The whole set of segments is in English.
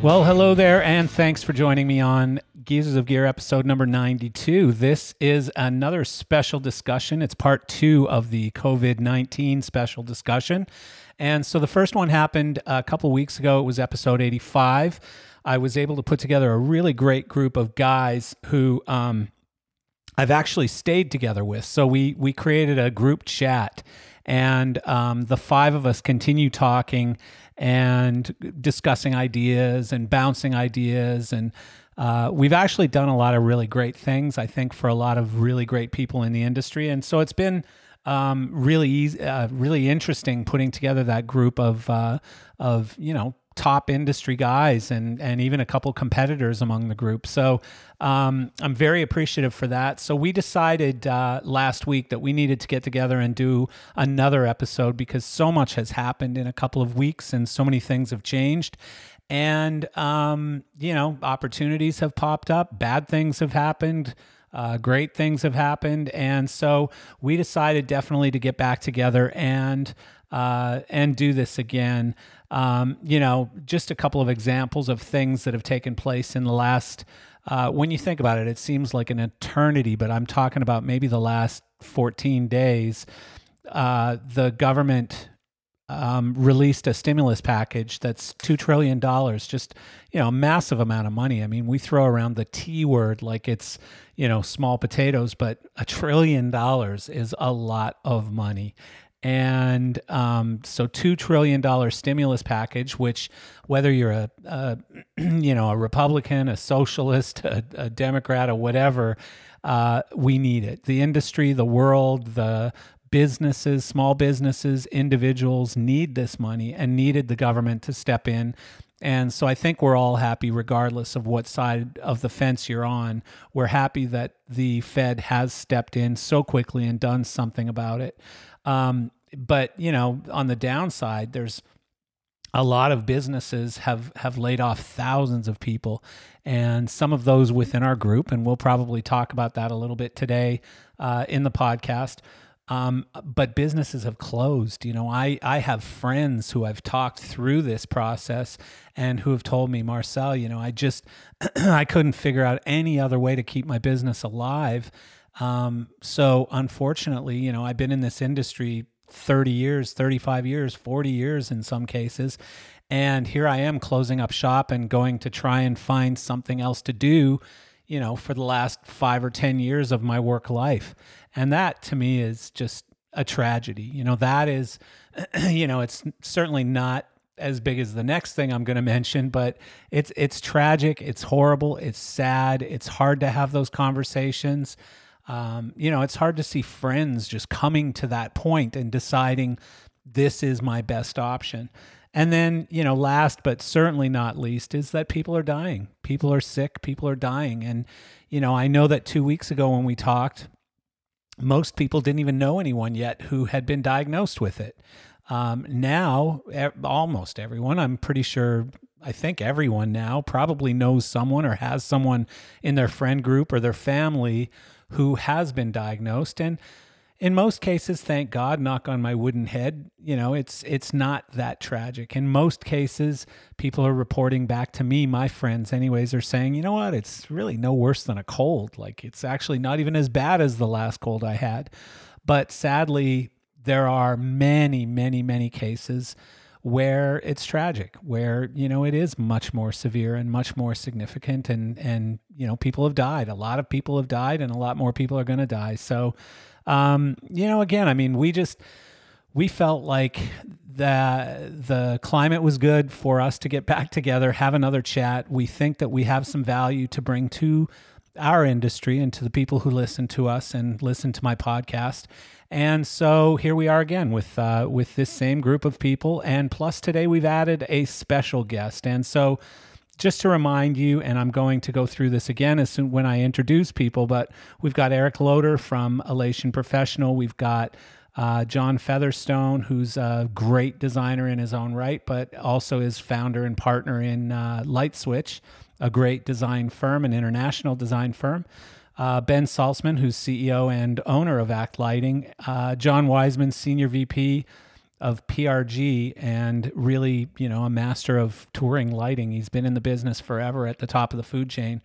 Well, hello there, and thanks for joining me on Geezers of Gear episode number 92. This is another special discussion. It's part two of the COVID 19 special discussion. And so the first one happened a couple weeks ago. It was episode 85. I was able to put together a really great group of guys who um, I've actually stayed together with. So we, we created a group chat, and um, the five of us continue talking and discussing ideas and bouncing ideas. And uh, we've actually done a lot of really great things, I think, for a lot of really great people in the industry. And so it's been um, really easy, uh, really interesting putting together that group of uh, of you know top industry guys and and even a couple competitors among the group. So um, I'm very appreciative for that. So we decided uh, last week that we needed to get together and do another episode because so much has happened in a couple of weeks and so many things have changed. And um, you know, opportunities have popped up, bad things have happened. Uh, great things have happened, and so we decided definitely to get back together and uh, and do this again. Um, you know, just a couple of examples of things that have taken place in the last. Uh, when you think about it, it seems like an eternity, but I'm talking about maybe the last 14 days. Uh, the government um, released a stimulus package that's two trillion dollars, just you know, a massive amount of money. I mean, we throw around the T word like it's you know small potatoes, but a trillion dollars is a lot of money, and um, so two trillion dollar stimulus package, which whether you're a, a, you know a Republican, a socialist, a, a Democrat, or whatever, uh, we need it. The industry, the world, the businesses, small businesses, individuals need this money and needed the government to step in. And so I think we're all happy, regardless of what side of the fence you're on. We're happy that the Fed has stepped in so quickly and done something about it. Um, but you know, on the downside, there's a lot of businesses have have laid off thousands of people, and some of those within our group, and we'll probably talk about that a little bit today uh, in the podcast. Um, but businesses have closed. You know, I, I have friends who I've talked through this process and who have told me, Marcel, you know, I just, I couldn't figure out any other way to keep my business alive. Um, so unfortunately, you know, I've been in this industry 30 years, 35 years, 40 years in some cases. And here I am closing up shop and going to try and find something else to do, you know, for the last five or 10 years of my work life. And that to me is just a tragedy. You know, that is, you know, it's certainly not as big as the next thing I'm going to mention, but it's it's tragic, it's horrible, it's sad, it's hard to have those conversations um, you know, it's hard to see friends just coming to that point and deciding this is my best option. And then, you know, last but certainly not least is that people are dying. People are sick. People are dying. And, you know, I know that two weeks ago when we talked, most people didn't even know anyone yet who had been diagnosed with it. Um, now, almost everyone, I'm pretty sure, I think everyone now probably knows someone or has someone in their friend group or their family who has been diagnosed and in most cases thank god knock on my wooden head you know it's it's not that tragic in most cases people are reporting back to me my friends anyways are saying you know what it's really no worse than a cold like it's actually not even as bad as the last cold i had but sadly there are many many many cases where it's tragic, where you know it is much more severe and much more significant, and and you know people have died. A lot of people have died, and a lot more people are going to die. So, um, you know, again, I mean, we just we felt like the the climate was good for us to get back together, have another chat. We think that we have some value to bring to our industry and to the people who listen to us and listen to my podcast. And so here we are again with uh, with this same group of people, and plus today we've added a special guest. And so just to remind you, and I'm going to go through this again as soon when I introduce people, but we've got Eric Loader from Elation Professional. We've got uh, John Featherstone, who's a great designer in his own right, but also is founder and partner in uh, Lightswitch, a great design firm, an international design firm. Uh, ben Saltzman, who's CEO and owner of Act Lighting. Uh, John Wiseman, Senior VP of PRG and really, you know, a master of touring lighting. He's been in the business forever at the top of the food chain.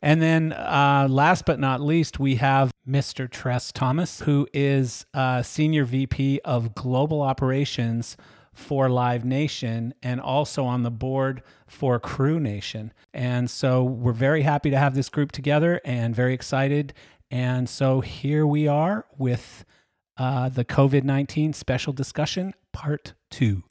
And then, uh, last but not least, we have Mr. Tres Thomas, who is Senior VP of Global Operations for Live Nation and also on the board for Crew Nation. And so we're very happy to have this group together and very excited. And so here we are with uh, the COVID 19 special discussion, part two.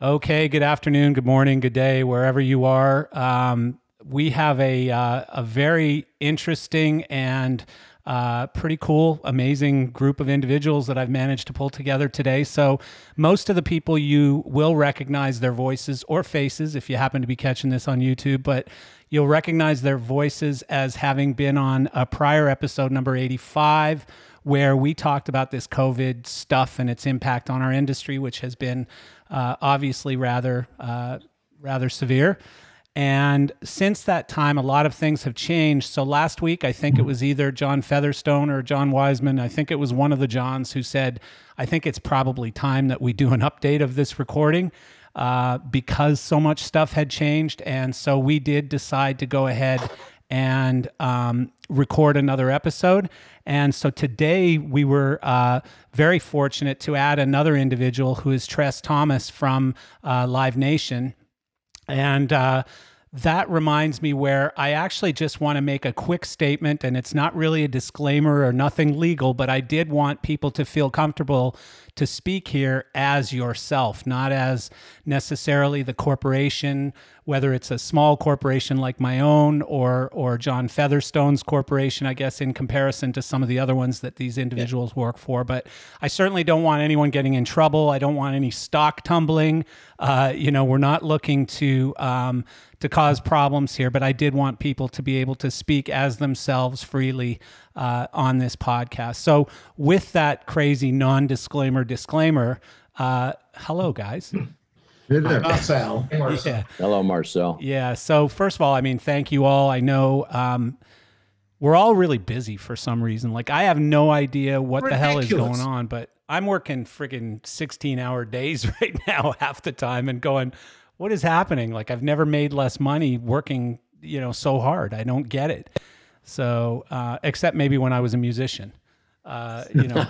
Okay, good afternoon, good morning, good day, wherever you are. Um, we have a uh, a very interesting and uh, pretty cool, amazing group of individuals that I've managed to pull together today. So, most of the people you will recognize their voices or faces if you happen to be catching this on YouTube, but you'll recognize their voices as having been on a prior episode, number 85, where we talked about this COVID stuff and its impact on our industry, which has been uh, obviously rather, uh, rather severe. And since that time, a lot of things have changed. So last week, I think it was either John Featherstone or John Wiseman. I think it was one of the Johns who said, I think it's probably time that we do an update of this recording uh, because so much stuff had changed. And so we did decide to go ahead and um, record another episode. And so today we were uh, very fortunate to add another individual who is Tres Thomas from uh, Live Nation. And uh, that reminds me where I actually just want to make a quick statement, and it's not really a disclaimer or nothing legal, but I did want people to feel comfortable to speak here as yourself, not as necessarily the corporation, whether it's a small corporation like my own or or John Featherstone's corporation, I guess, in comparison to some of the other ones that these individuals yeah. work for. But I certainly don't want anyone getting in trouble. I don't want any stock tumbling. Uh, you know, we're not looking to um, to cause problems here, but I did want people to be able to speak as themselves freely uh, on this podcast. So, with that crazy non disclaimer disclaimer, uh, hello, guys. Marcel. Yeah. Hello, Marcel. Yeah. So, first of all, I mean, thank you all. I know um, we're all really busy for some reason. Like, I have no idea what Ridiculous. the hell is going on, but I'm working friggin' 16 hour days right now, half the time, and going, what is happening? Like, I've never made less money working, you know, so hard. I don't get it. So, uh, except maybe when I was a musician. Uh, you know,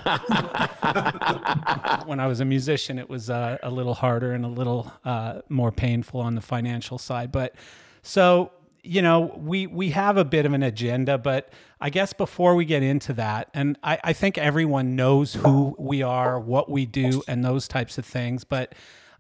when I was a musician, it was uh, a little harder and a little uh, more painful on the financial side. But so, you know, we we have a bit of an agenda, but I guess before we get into that, and I, I think everyone knows who we are, what we do, and those types of things. But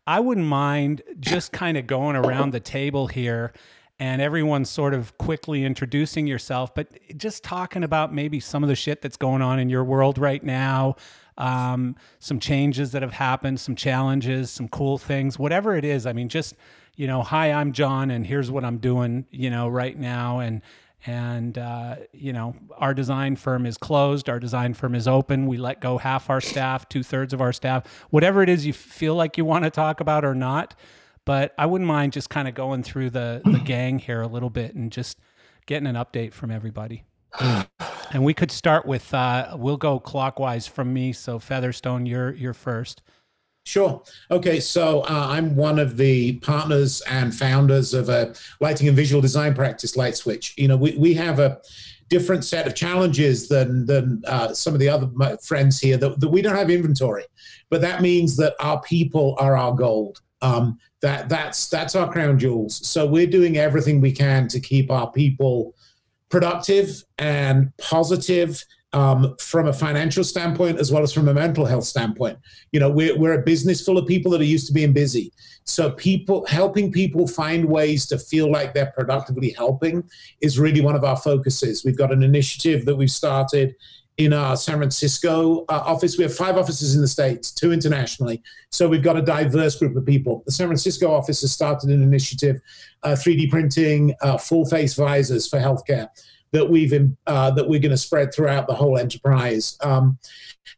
I wouldn't mind just kind of going around the table here and everyone's sort of quickly introducing yourself, but just talking about maybe some of the shit that's going on in your world right now, um, some changes that have happened, some challenges, some cool things, whatever it is. I mean, just you know, hi, I'm John, and here's what I'm doing, you know, right now, and and uh, you know, our design firm is closed, our design firm is open. We let go half our staff, two thirds of our staff, whatever it is you feel like you want to talk about or not but I wouldn't mind just kind of going through the the gang here a little bit and just getting an update from everybody. and we could start with uh, we'll go clockwise from me. So Featherstone, you're you're first. Sure. Okay. So uh, I'm one of the partners and founders of a lighting and visual design practice, Lightswitch. You know, we, we have a different set of challenges than than uh, some of the other friends here that, that we don't have inventory, but that means that our people are our gold. Um, that that's that's our crown jewels. So we're doing everything we can to keep our people productive and positive um, from a financial standpoint as well as from a mental health standpoint. You know, we're, we're a business full of people that are used to being busy. So people helping people find ways to feel like they're productively helping is really one of our focuses. We've got an initiative that we've started in our San Francisco uh, office. We have five offices in the States, two internationally. So we've got a diverse group of people. The San Francisco office has started an initiative, uh, 3D printing uh, full face visors for healthcare that we've uh, that we're going to spread throughout the whole enterprise, um,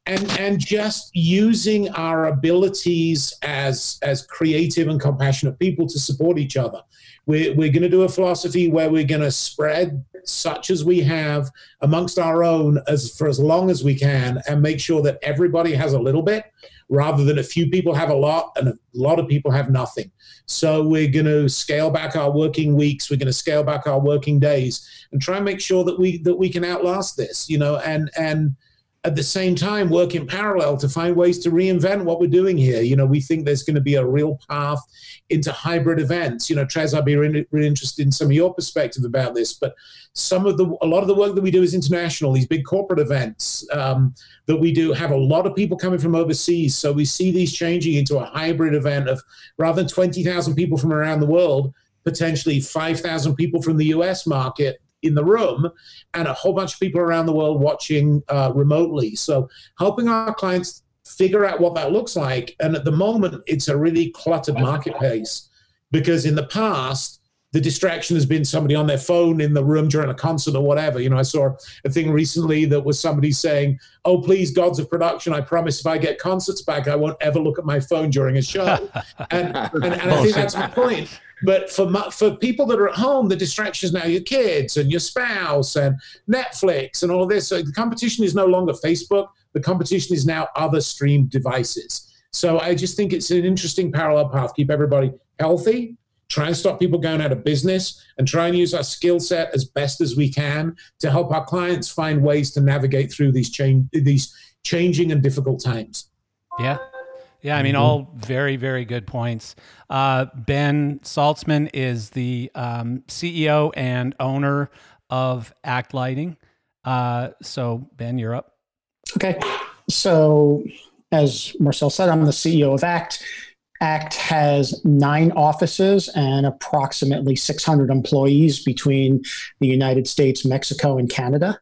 and and just using our abilities as as creative and compassionate people to support each other. We're, we're going to do a philosophy where we're going to spread such as we have amongst our own as for as long as we can, and make sure that everybody has a little bit rather than a few people have a lot and a lot of people have nothing. So we're going to scale back our working weeks. We're going to scale back our working days and try and make sure that we that we can outlast this. You know, and and at the same time work in parallel to find ways to reinvent what we're doing here. You know, we think there's going to be a real path into hybrid events. You know, Tres, I'd be really, really interested in some of your perspective about this. But some of the, a lot of the work that we do is international. These big corporate events um, that we do have a lot of people coming from overseas. So we see these changing into a hybrid event of rather than 20,000 people from around the world, potentially 5,000 people from the US market in the room and a whole bunch of people around the world watching uh, remotely. So helping our clients figure out what that looks like. And at the moment, it's a really cluttered marketplace because in the past, the distraction has been somebody on their phone in the room during a concert or whatever. You know, I saw a thing recently that was somebody saying, "Oh, please, gods of production, I promise if I get concerts back, I won't ever look at my phone during a show." and, and, and I think that's my point. But for for people that are at home, the distraction is now your kids and your spouse and Netflix and all this. So the competition is no longer Facebook. The competition is now other stream devices. So I just think it's an interesting parallel path. Keep everybody healthy, try and stop people going out of business, and try and use our skill set as best as we can to help our clients find ways to navigate through these change these changing and difficult times. Yeah, yeah, I mean, mm-hmm. all very, very good points. Uh, ben Saltzman is the um, CEO and owner of Act Lighting. Uh, so, Ben, you're up. Okay. So, as Marcel said, I'm the CEO of ACT. ACT has nine offices and approximately 600 employees between the United States, Mexico, and Canada.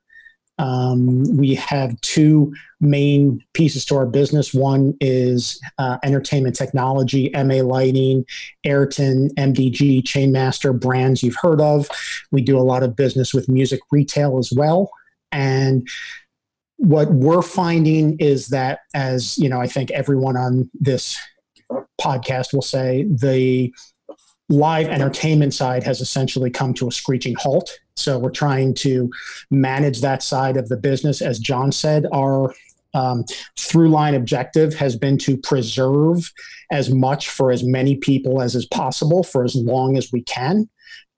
Um, we have two main pieces to our business. One is uh, entertainment technology, MA Lighting, Ayrton, MDG, Chainmaster brands you've heard of. We do a lot of business with music retail as well. And what we're finding is that, as you know, I think everyone on this podcast will say, the live entertainment side has essentially come to a screeching halt. So we're trying to manage that side of the business. As John said, our um, through line objective has been to preserve as much for as many people as is possible for as long as we can.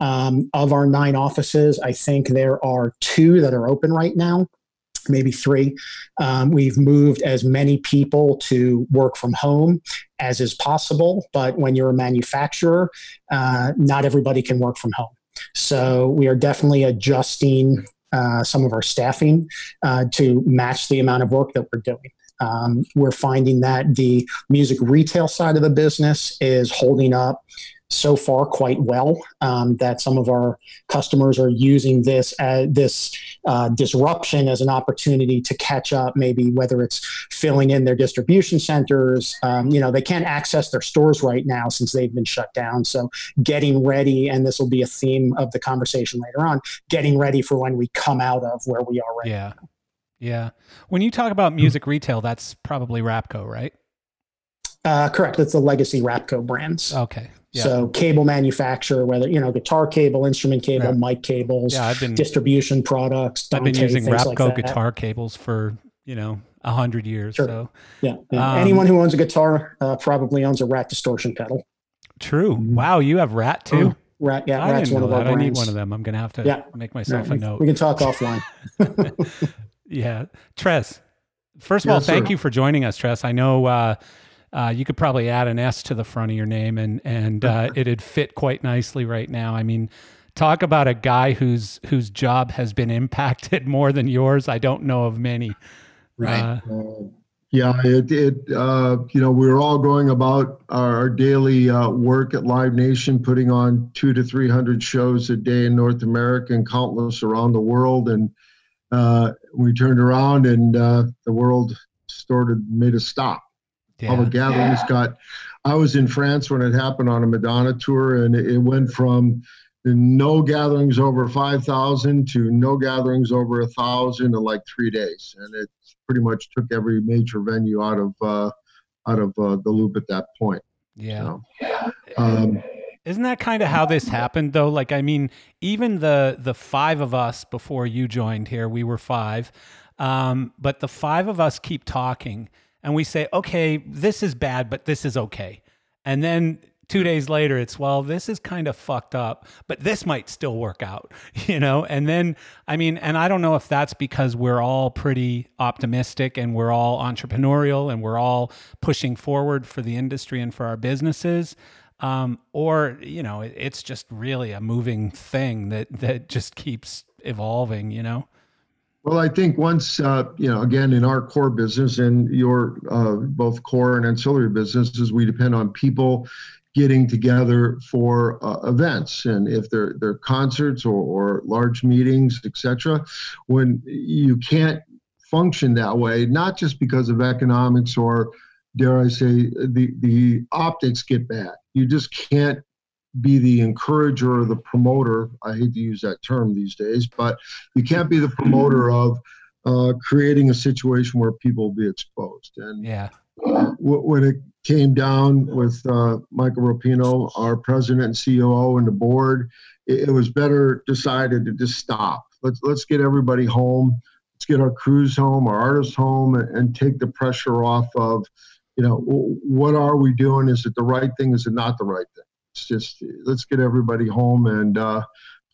Um, of our nine offices, I think there are two that are open right now maybe three. Um, we've moved as many people to work from home as is possible, but when you're a manufacturer, uh, not everybody can work from home. So we are definitely adjusting uh, some of our staffing uh, to match the amount of work that we're doing. Um, we're finding that the music retail side of the business is holding up so far quite well. Um, that some of our customers are using this as this uh, disruption as an opportunity to catch up. Maybe whether it's filling in their distribution centers, um, you know, they can't access their stores right now since they've been shut down. So getting ready, and this will be a theme of the conversation later on. Getting ready for when we come out of where we are right yeah. Now. Yeah. When you talk about music retail, that's probably Rapco, right? Uh, correct. It's the legacy Rapco brands. Okay. Yeah. So cable manufacturer, whether you know guitar cable, instrument cable, yeah. mic cables, yeah, I've been, distribution products. Dante, I've been using Rapco like guitar cables for you know a hundred years. Sure. So yeah, yeah. Um, anyone who owns a guitar uh, probably owns a Rat distortion pedal. True. Mm-hmm. Wow, you have Rat too. Oh, rat, yeah, I Rat's one of our brands. I need one of them. I'm gonna have to yeah. make myself a note. We can talk offline. yeah, Tres. First of all, thank sir. you for joining us, Tres. I know. Uh, uh, you could probably add an S to the front of your name, and and uh, it'd fit quite nicely right now. I mean, talk about a guy whose whose job has been impacted more than yours. I don't know of many. Right. Uh, uh yeah, it, it uh, you know, we're all going about our daily uh, work at Live Nation, putting on two to 300 shows a day in North America and countless around the world. And uh, we turned around and uh, the world started made a stop. Yeah. Public gatherings got. I was in France when it happened on a Madonna tour, and it went from no gatherings over 5,000 to no gatherings over a thousand in like three days, and it pretty much took every major venue out of uh, out of uh, the loop at that point. Yeah. So, um, Isn't that kind of how this happened though? Like I mean, even the the five of us before you joined here, we were five. Um, but the five of us keep talking and we say, "Okay, this is bad, but this is okay." And then 2 days later it's, "Well, this is kind of fucked up, but this might still work out." You know? And then I mean, and I don't know if that's because we're all pretty optimistic and we're all entrepreneurial and we're all pushing forward for the industry and for our businesses um, or you know it, it's just really a moving thing that that just keeps evolving you know well, I think once, uh, you know, again, in our core business and your uh, both core and ancillary businesses, we depend on people getting together for uh, events. And if they're, they're concerts or, or large meetings etc when you can't function that way not just because of economics or dare i say the the optics get bad. You just can't be the encourager or the promoter i hate to use that term these days but you can't be the promoter of uh, creating a situation where people will be exposed and yeah uh, when it came down with uh, Michael Rapino, our president and COO, and the board, it, it, was better decided to just stop. Let's let's get everybody home. Let's get our crews home, our artists home, and, and take the pressure off of, you know, what are we doing? Is it the right thing? Is it not the right thing? It's just let's get everybody home and uh,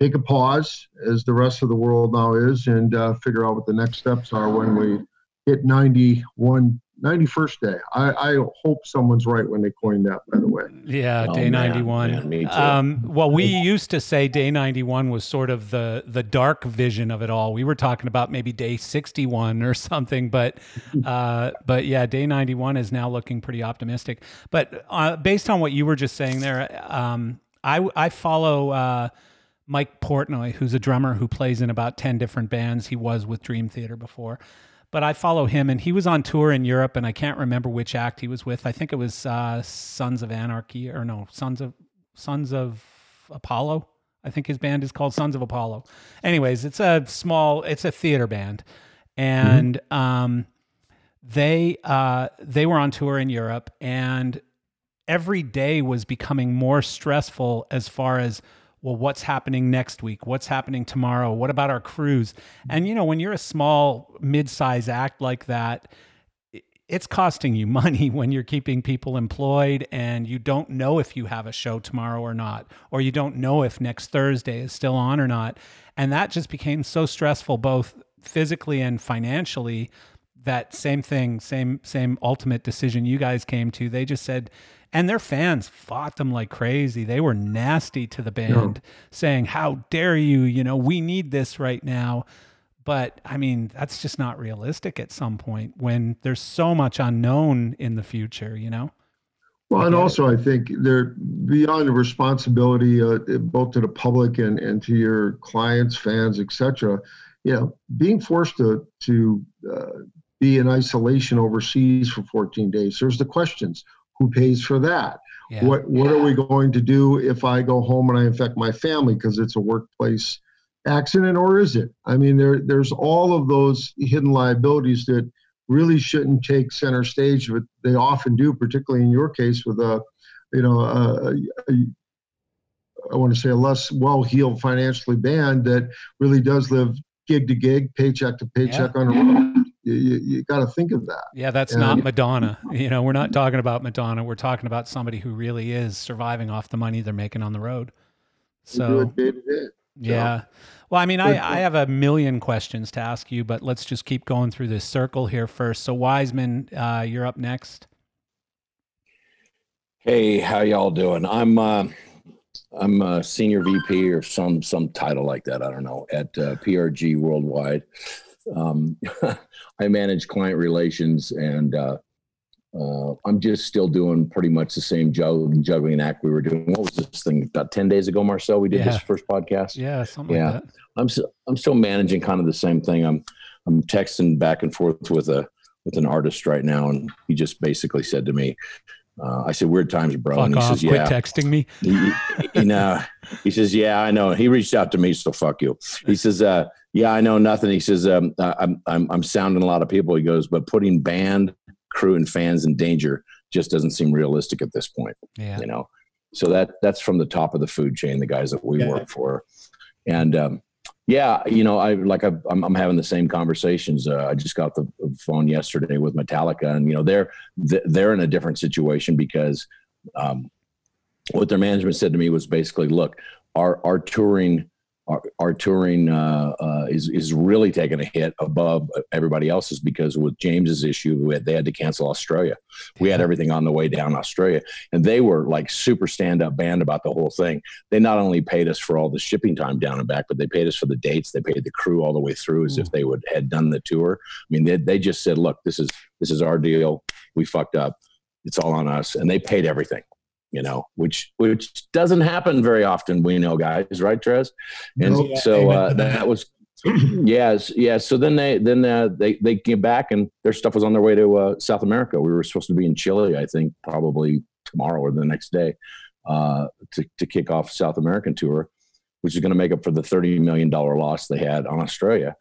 take a pause, as the rest of the world now is, and uh, figure out what the next steps are when we hit 91 91st day. I, I, hope someone's right when they coined that, by the way. Yeah, oh, day man, 91. Man, me too. Um, well, we used to say day 91 was sort of the the dark vision of it all. We were talking about maybe day 61 or something, but uh, but yeah, day 91 is now looking pretty optimistic. But uh, based on what you were just saying there, um, I I follow. Uh, Mike Portnoy, who's a drummer who plays in about 10 different bands. He was with Dream Theater before but I follow him, and he was on tour in Europe, and I can't remember which act he was with. I think it was uh, Sons of Anarchy, or no, Sons of Sons of Apollo. I think his band is called Sons of Apollo. Anyways, it's a small, it's a theater band, and mm-hmm. um, they uh, they were on tour in Europe, and every day was becoming more stressful as far as well, what's happening next week? What's happening tomorrow? What about our crews? And you know, when you're a small mid-size act like that, it's costing you money when you're keeping people employed and you don't know if you have a show tomorrow or not, or you don't know if next Thursday is still on or not. And that just became so stressful, both physically and financially, that same thing, same, same ultimate decision you guys came to. They just said, and their fans fought them like crazy. They were nasty to the band, yeah. saying, "How dare you? You know, we need this right now." But I mean, that's just not realistic at some point when there's so much unknown in the future. You know. Well, and also I think they're beyond the responsibility uh, both to the public and, and to your clients, fans, etc. You know, being forced to to uh, be in isolation overseas for 14 days. There's the questions who pays for that? Yeah. What what are we going to do if I go home and I infect my family because it's a workplace accident or is it? I mean there there's all of those hidden liabilities that really shouldn't take center stage but they often do particularly in your case with a you know a, a, I want to say a less well-heeled financially band that really does live gig to gig, paycheck to paycheck yeah. on a road you, you, you got to think of that. Yeah, that's and, not Madonna. You know, we're not talking about Madonna. We're talking about somebody who really is surviving off the money they're making on the road. So, day day. yeah. Well, I mean, I, I have a million questions to ask you, but let's just keep going through this circle here first. So, Wiseman, uh, you're up next. Hey, how y'all doing? I'm uh, I'm a senior VP or some some title like that. I don't know at uh, PRG Worldwide. Um, I manage client relations, and uh, uh, I'm just still doing pretty much the same juggling, juggling act we were doing. What was this thing about ten days ago, Marcel? We did yeah. this first podcast. Yeah, something yeah. Like I'm still, I'm still managing kind of the same thing. I'm I'm texting back and forth with a with an artist right now, and he just basically said to me, uh, I said, "Weird times, bro." Fuck and he off, says, quit "Yeah." texting me. he, know, he says, "Yeah, I know." He reached out to me, so fuck you. He says, uh, "Yeah, I know nothing." He says, um, "I'm I'm I'm sounding a lot of people." He goes, "But putting band, crew, and fans in danger just doesn't seem realistic at this point." Yeah. You know, so that that's from the top of the food chain, the guys that we Yeah. work for, and um, yeah, you know, I like I, I'm I'm having the same conversations. Uh, I just got the phone yesterday with Metallica, and you know, they're they're in a different situation because um, what their management said to me was basically, look, our our touring our, our touring uh, uh, is is really taking a hit above everybody else's because with James's issue, we had, they had to cancel Australia. We had everything on the way down Australia, and they were like super stand up band about the whole thing. They not only paid us for all the shipping time down and back, but they paid us for the dates. They paid the crew all the way through as if they would had done the tour. I mean, they they just said, look, this is this is our deal. We fucked up. It's all on us, and they paid everything you know, which which doesn't happen very often. We know, guys, right, Tres? And Nope. so uh, that that. was, yes, yeah. So then they then uh, they they came back and their stuff was on their way to uh, South America. We were supposed to be in Chile, I think, probably tomorrow or the next day, uh, to to kick off South American tour, which is going to make up for the thirty million dollar loss they had on Australia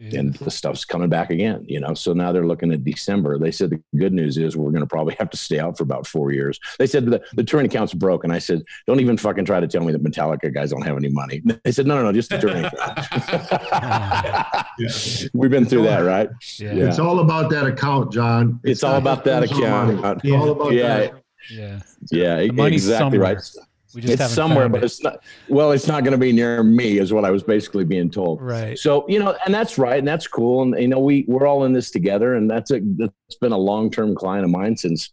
and the stuff's coming back again you know so now they're looking at december they said the good news is we're going to probably have to stay out for about four years they said the, the touring account's broke and i said don't even fucking try to tell me that metallica guys don't have any money they said no no no just the touring account Yeah. we've been through that right yeah. Yeah. It's all about that account, John. it's all about that just money. account It's all about Yeah. that. Yeah. yeah The money's exactly somewhere. right We just it's somewhere but it. it's not well it's not going to be near me is what i was basically being told right. So you know, and that's right, and that's cool, and you know, we we're all in this together, and that's a that's been a long term client of mine since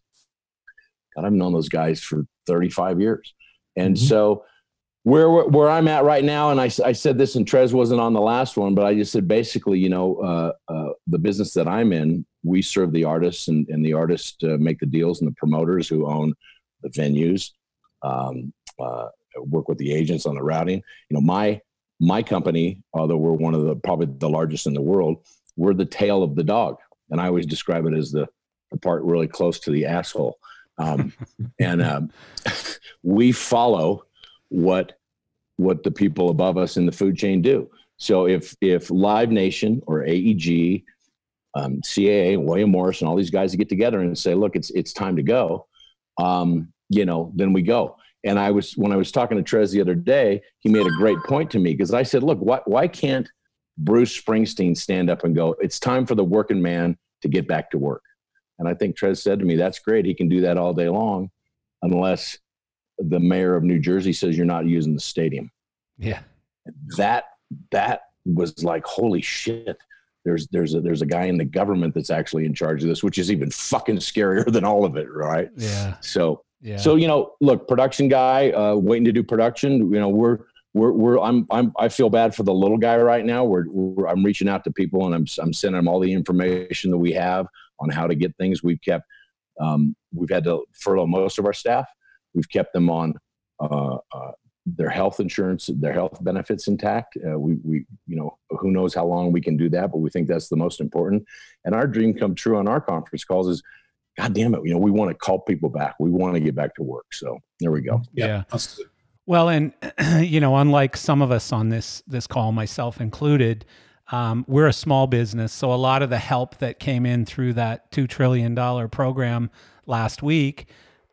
God, I've known those guys for thirty five years, and Mhm. so where where I'm at right now, and I, I said this, and Tres wasn't on the last one, but I just said basically, you know, uh, uh, the business that I'm in, we serve the artists, and and the artists uh, make the deals, and the promoters who own the venues. Um, uh, work with the agents on the routing. You know, my my company, although we're one of the probably the largest in the world, we're the tail of the dog, and I always describe it as the the part really close to the asshole. Um, and um, we follow what what the people above us in the food chain do. So if if Live Nation or AEG, um, CAA, William Morris, and all these guys get together and say, "Look, it's it's time to go," um, you know, then we go. And I was when I was talking to Tres the other day, he made a great point to me because I said, "Look, why why can't Bruce Springsteen stand up and go? It's time for the working man to get back to work." And I think Tres said to me, "That's great. He can do that all day long, unless the mayor of New Jersey says you're not using the stadium." Yeah. That that was like, "Holy shit!" There's there's a there's a guy in the government that's actually in charge of this, which is even fucking scarier than all of it, right? Yeah. So So you know, look, production guy, uh, waiting to do production. You know, we're we're we're I'm I'm I feel bad for the little guy right now. We're, we're I'm reaching out to people and I'm I'm sending them all the information that we have on how to get things. We've kept um, we've had to furlough most of our staff. We've kept them on uh, uh, their health insurance, their health benefits intact. Uh, we we you know who knows how long we can do that, but we think that's the most important. And our dream come true on our conference calls is God damn it, you know, we want to call people back. We want to get back to work. So there we go. yeah. That's good. Well, and you know, unlike some of us on this this call, myself included, um, we're a small business, so a lot of the help that came in through that two trillion dollar program last week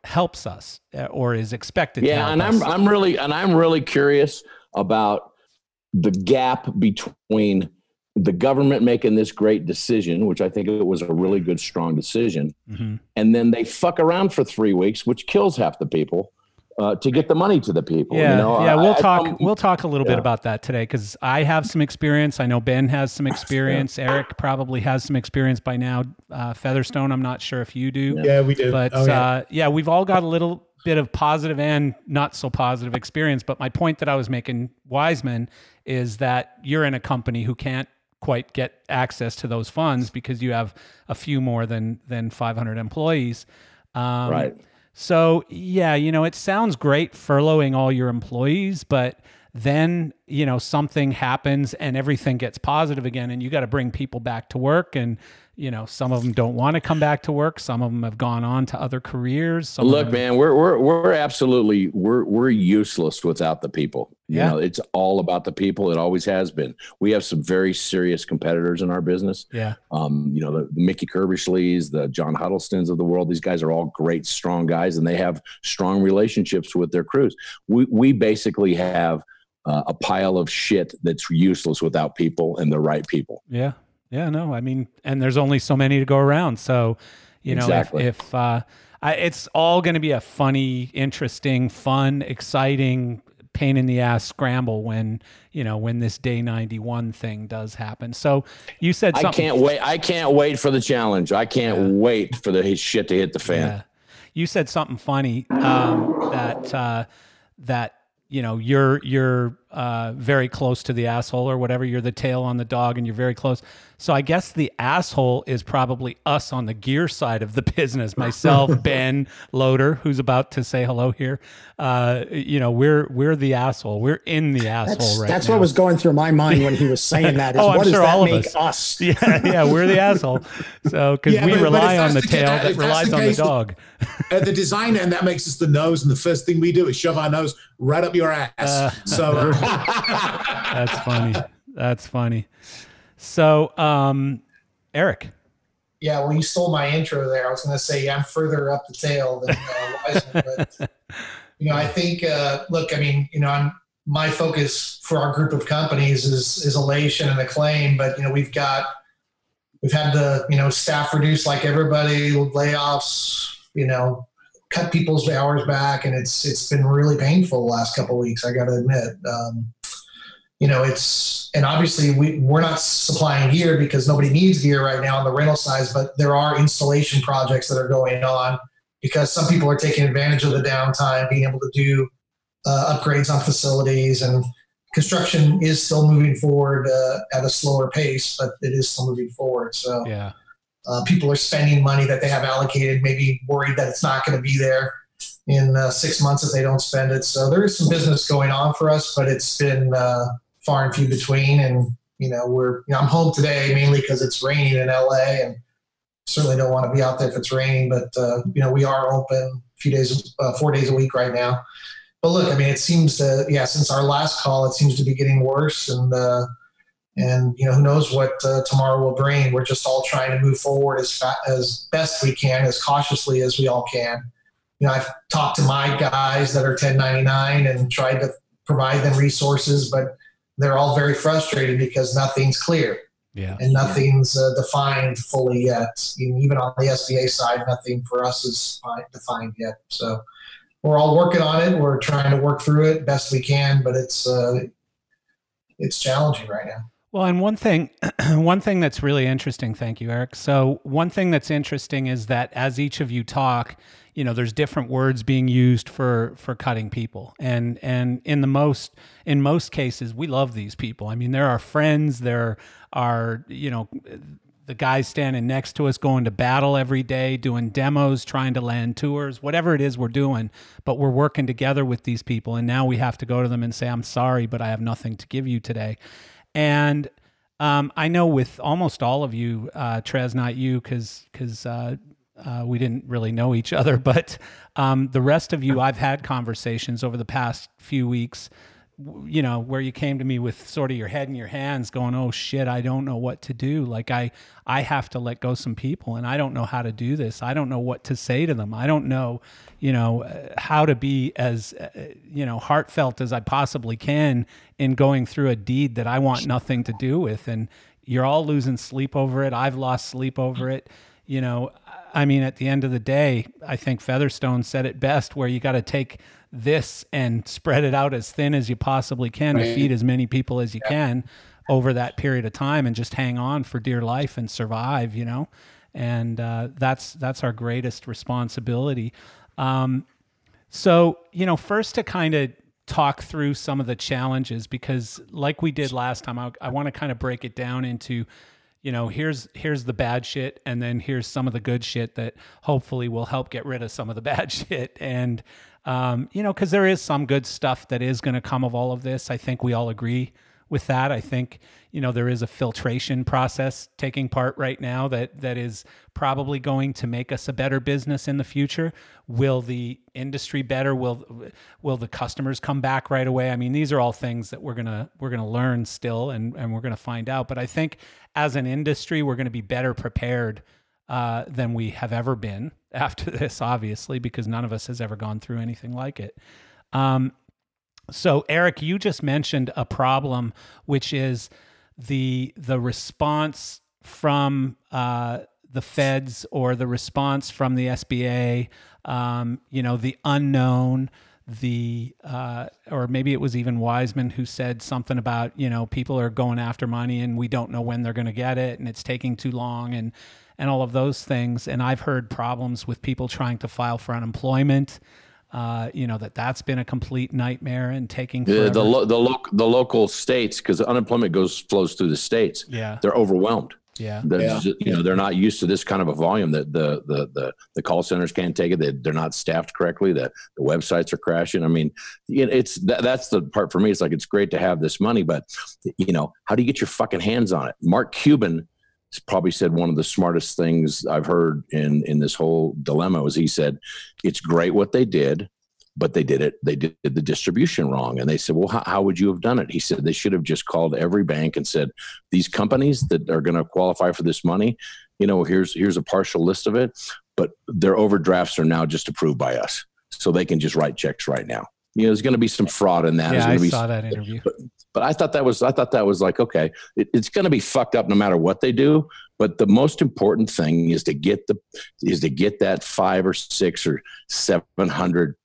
helps us uh, or is expected. to Yeah, help and us. I'm I'm really and I'm really curious about the gap between the government making this great decision, which I think it was a really good, strong decision, Mhm. and then they fuck around for three weeks, which kills half the people, uh, to get the money to the people. Yeah, you know? yeah, I- we'll I- talk. I'm- we'll talk a little bit about that today because I have some experience. I know Ben has some experience. Eric probably has some experience by now. Uh, Featherstone, I'm not sure if you do. Yeah, we do. but Oh, yeah. uh, yeah, we've all got a little bit of positive and not so positive experience. But my point that I was making, Wiseman, is that you're in a company who can't quite get access to those funds because you have a few more than than 500 employees. Um, Right. So yeah, you know, it sounds great furloughing all your employees, but then you know something happens and everything gets positive again and you got to bring people back to work and you know some of them don't want to come back to work some of them have gone on to other careers some Look, them, man, we're we're we're absolutely we're we're useless without the people. You Yeah. know, it's all about the people. It always has been. We have some very serious competitors in our business. yeah Um, you know, the, the Mickey Curbishleys, the John Huddlestons of the world. These guys are all great, strong guys, and they have strong relationships with their crews. We we basically have uh, a pile of shit that's useless without people and the right people. Yeah. Yeah, no, I mean, and there's only so many to go around. So, you know, Exactly. if, if uh, I, it's all going to be a funny, interesting, fun, exciting, pain in the ass scramble when, you know, when this day 91 thing does happen. So you said something. I can't wait. I can't wait for the challenge. I can't wait for the shit to hit the fan. Yeah. You said something funny um, that uh, that you know you're you're uh, very close to the asshole or whatever. You're the tail on the dog, and you're very close. So I guess the asshole is probably us on the gear side of the business. Myself, Ben Loader, who's about to say hello here. Uh, you know, we're we're the asshole. We're in the asshole That's, right that's now. what was going through my mind when he was saying that. Is Oh, I'm what does sure that all of make us. us? yeah, yeah, we're the asshole. So because Yeah, we but- but rely on the the tail that relies the on the dog. At the design end, that makes us the nose, and the first thing we do is shove our nose right up your ass. Uh, so That's funny. That's funny. So, um, Eric. Yeah, well, you stole my intro there. I was going to say, yeah, I'm further up the tail than uh, Wiseman, but you know, I think, uh, look, I mean, you know, I'm my focus for our group of companies is is elation and acclaim, but you know, we've got we've had the you know staff reduced like everybody, layoffs, you know, cut people's hours back, and it's it's been really painful the last couple weeks. I got to admit. Um, you know, it's and obviously we we're not supplying gear because nobody needs gear right now on the rental side, but there are installation projects that are going on because some people are taking advantage of the downtime, being able to do uh, upgrades on facilities and construction is still moving forward uh, at a slower pace, but it is still moving forward. So Yeah. Uh, people are spending money that they have allocated, maybe worried that it's not going to be there in uh, six months if they don't spend it. So there is some business going on for us, but it's been uh, far and few between. And you know, we're you know, I'm home today mainly because it's raining in LA, and certainly don't want to be out there if it's raining. But uh, you know, we are open a few days, uh, four days a week right now. But look, I mean, it seems to yeah, since our last call, it seems to be getting worse, and uh, and you know, who knows what uh, tomorrow will bring. We're just all trying to move forward as fa- as best we can, as cautiously as we all can. You know, I've talked to my guys that are 1099 and tried to provide them resources, but they're all very frustrated because nothing's clear Yeah. and nothing's uh, defined fully yet. And even on the SBA side, nothing for us is defined yet. So we're all working on it. We're trying to work through it best we can, but it's uh, it's challenging right now. Well, and one thing, one thing that's really interesting. Thank you, Eric. So one thing that's interesting is that as each of you talk, you know, there's different words being used for for cutting people, and and in the most in most cases, we love these people. I mean, they're our friends. They're our you know the guys standing next to us going to battle every day, doing demos, trying to land tours, whatever it is we're doing, but we're working together with these people. And now we have to go to them and say, I'm sorry, but I have nothing to give you today. And um, I know with almost all of you, uh, Tres, not you, because because uh, uh, we didn't really know each other, but um, the rest of you, I've had conversations over the past few weeks you know where you came to me with sort of your head in your hands going oh shit i don't know what to do. Like i i have to let go some people and i don't know how to do this. I don't know what to say to them. I don't know you know uh, how to be as uh, you know heartfelt as i possibly can in going through a deed that i want nothing to do with and you're all losing sleep over it. I've lost sleep over it. You know i mean at the end of the day i think featherstone said it best where you got to take this and spread it out as thin as you possibly can to feed as many people as you can over that period of time and just hang on for dear life and survive you know? And uh, that's that's our greatest responsibility. Um, so you know first to kind of talk through some of the challenges because like we did last time i, I want to kind of break it down into you know here's here's the bad shit and then here's some of the good shit that hopefully will help get rid of some of the bad shit. And Um, you know, because there is some good stuff that is going to come of all of this. I think we all agree with that. I think you know there is a filtration process taking part right now that that is probably going to make us a better business in the future. Will the industry better? Will will the customers come back right away? I mean, these are all things that we're gonna we're gonna learn still, and and we're gonna find out. But I think as an industry, we're to be better prepared uh, than we have ever been after this, obviously, because none of us has ever gone through anything like it. Um, so, Eric, you just mentioned a problem, which is the the response from uh, the feds or the response from the SBA. Um, you know, the unknown, the uh, or maybe it was even Wiseman who said something about you know people are going after money and we don't know when they're going to get it and it's taking too long and and all of those things. And I've heard problems with people trying to file for unemployment. Uh, you know that that's been a complete nightmare and taking the the, lo- the, lo- the local states because unemployment goes flows through the states. Yeah, they're overwhelmed. Yeah, they're yeah. Just, you know they're not used to this kind of a volume. That the, the the the call centers can't take it. They, they're not staffed correctly. That the websites are crashing. I mean, it's that, that's the part for me. It's like it's great to have this money, but you know, how do you get your fucking hands on it? Mark Cuban probably said one of the smartest things I've heard in in this whole dilemma was he said, "It's great what they did, but they did it. They did the distribution wrong." And they said, "Well, how, how would you have done it?" He said they should have just called every bank and said, "These companies that are going to qualify for this money, you know, here's here's a partial list of it, but their overdrafts are now just approved by us, so they can just write checks right now." You know, there's going to be some fraud in that. Yeah, I saw that interview. But, but I thought that was I thought that was like okay, it, it's going to be fucked up no matter what they do. But the most important thing is to get the is to get that five or six or seven hundred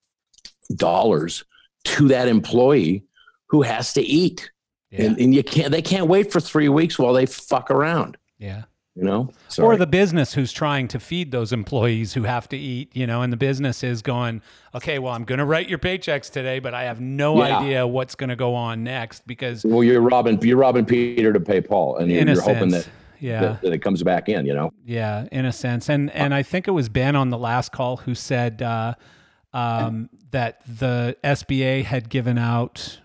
dollars to that employee who has to eat, yeah. and, and you can't they can't wait for three weeks while they fuck around. Yeah you know Sorry. or the business who's trying to feed those employees who have to eat you know and the business is going okay well i'm going to write your paychecks today but i have no yeah. idea what's going to go on next because well you're robbing you're robbing peter to pay paul and you're, you're hoping that yeah that, that, it comes back in you know yeah in a sense and and i think it was ben on the last call who said uh, um, that the sba had given out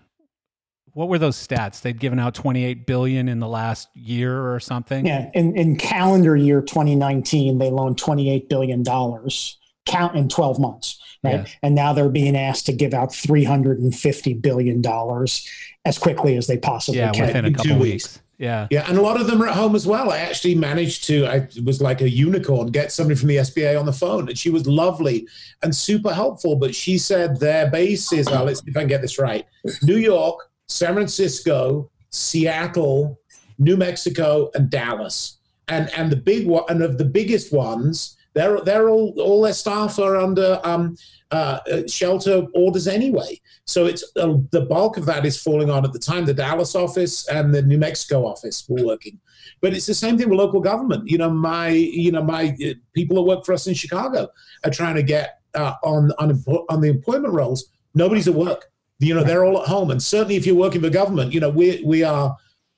what were those stats? They'd given out 28 billion in the last year or something. Yeah, in, in calendar year 2019, they loaned 28 billion dollars count in 12 months, right? Yeah. And now they're being asked to give out 350 billion dollars as quickly as they possibly yeah, can. within a couple weeks. Yeah. Yeah. And a lot of them are at home as well. I actually managed to, I was like a unicorn, get somebody from the SBA on the phone. And she was lovely and super helpful. But she said their base is, uh, let's see if I can get this right New York, San Francisco, Seattle, New Mexico, and Dallas. And and the big one and of the biggest ones, they're they're all all their staff are under um, uh, uh shelter orders anyway. So it's uh, the bulk of that is falling on at the time the Dallas office and the New Mexico office were working. But it's the same thing with local government. You know, my you know my uh, people that work for us in Chicago are trying to get uh, on on on the employment rolls. Nobody's at work you know they're all at home. And certainly if you're working for government you know we we are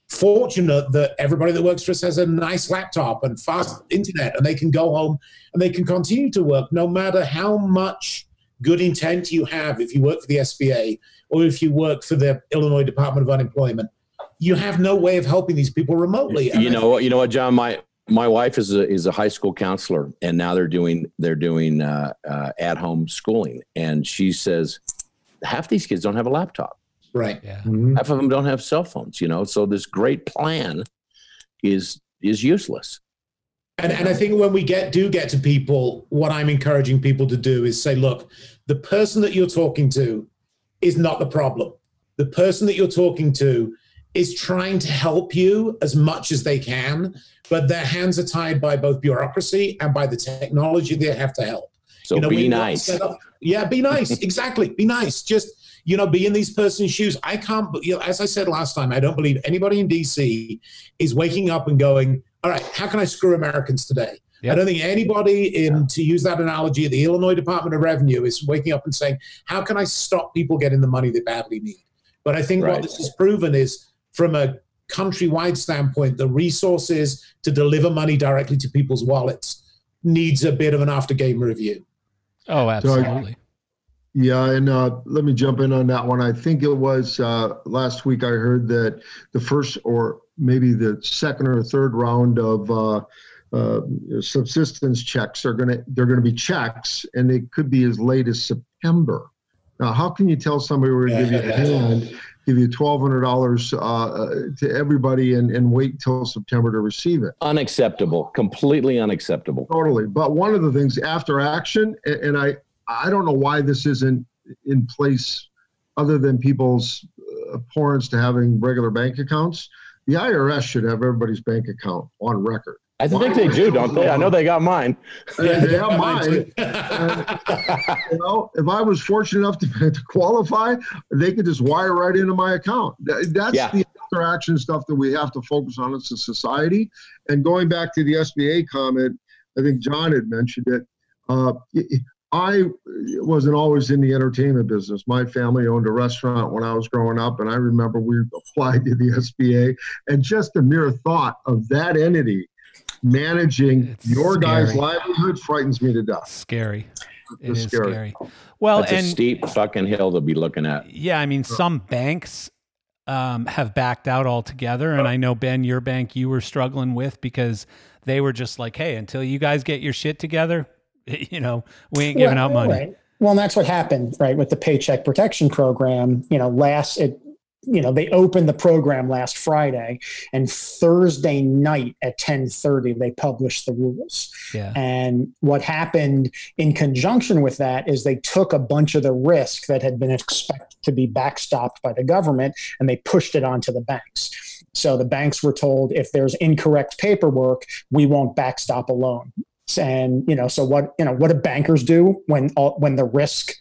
fortunate that everybody that works for us has a nice laptop and fast internet and they can go home and they can continue to work no matter how much good intent you have. If you work for the SBA or if you work for the Illinois Department of Unemployment you have no way of helping these people remotely. You know what you know what John? My my wife is a is a high school counselor and now they're doing they're doing uh, uh, at home schooling. And she says half these kids don't have a laptop. Right. Yeah. Mm-hmm. Half of them don't have cell phones, you know. So this great plan is is useless. And, and I think when we get do get to people, what I'm encouraging people to do is say, look, the person that you're talking to is not the problem. The person that you're talking to is trying to help you as much as they can, but their hands are tied by both bureaucracy and by the technology they have to help. So you know, be nice. Yeah, be nice. exactly. Be nice. Just you know, be in these person's shoes. I can't. You know, as I said last time, I don't believe anybody in DC is waking up and going, "All right, how can I screw Americans today?" Yep. I don't think anybody in, to use that analogy, the Illinois Department of Revenue is waking up and saying, "How can I stop people getting the money they badly need?" But I think right. what this has proven is, from a countrywide standpoint, the resources to deliver money directly to people's wallets needs a bit of an after game review. Oh, absolutely. Yeah, and uh, let me jump in on that one. I think it was uh, last week I heard that the first or maybe the second or third round of uh, uh, subsistence checks are going to they're going to be checks, and it could be as late as September. Now, how can you tell somebody we're going to give you a hand, give you twelve hundred dollars uh, to everybody, and, and wait till September to receive it? Unacceptable. Completely unacceptable. Totally. But one of the things after action, and, and I I don't know why this isn't in place, other than people's abhorrence to having regular bank accounts. The IRS should have everybody's bank account on record. I think they do, don't they? I know they got mine. Yeah, they have mine. And, you know, if I was fortunate enough to, to qualify, they could just wire right into my account. That- That's Yeah. the interaction stuff that we have to focus on as a society. And going back to the SBA comment, I think John had mentioned it. Uh, I wasn't always in the entertainment business. My family owned a restaurant when I was growing up, and I remember we applied to the SBA. And just the mere thought of that entity managing It's your guy's livelihood frightens me to death. Scary. It It's scary. scary. Well, That's and a steep fucking hill to be looking at. yeah, I mean, some banks um, have backed out altogether, and I know Ben, your bank, you were struggling with because they were just like, "Hey, until you guys get your shit together, you know, we ain't giving Well, out money." right. Well, and that's what happened, right, with the Paycheck Protection Program. You know, last it, you know, they opened the program last Friday, and Thursday night at ten thirty they published the rules. Yeah, And what happened in conjunction with that is they took a bunch of the risk that had been expected to be backstopped by the government and they pushed it onto the banks. So the banks were told if there's incorrect paperwork, we won't backstop a loan. And you know, so what you know, what do bankers do when all, when the risk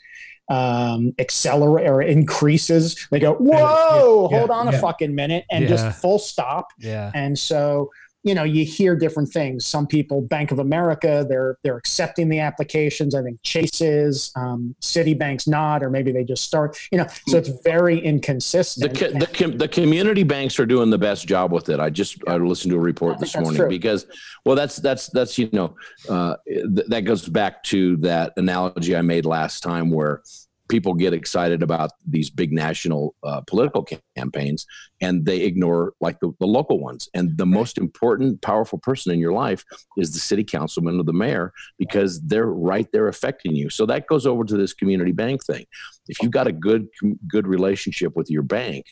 um accelerate or increases. They go whoa yeah, hold on a yeah. fucking minute and just full stop. Yeah, and so, you know, you hear different things. Some people, Bank of America, they're they're accepting the applications. I think Chase is, um, Citibank's not, or maybe they just start. You know, so it's very The, inconsistent. co- the, com- the community banks are doing the best job with it. I just I listened to a report this morning true. because, well, that's that's that's you know uh, th- that goes back to that analogy I made last time where people get excited about these big national uh, political campaigns and they ignore like the, the local ones. And the most important, powerful person in your life is the city councilman or the mayor because they're right there affecting you. So that goes over to this community bank thing. If you've got a good good relationship with your bank,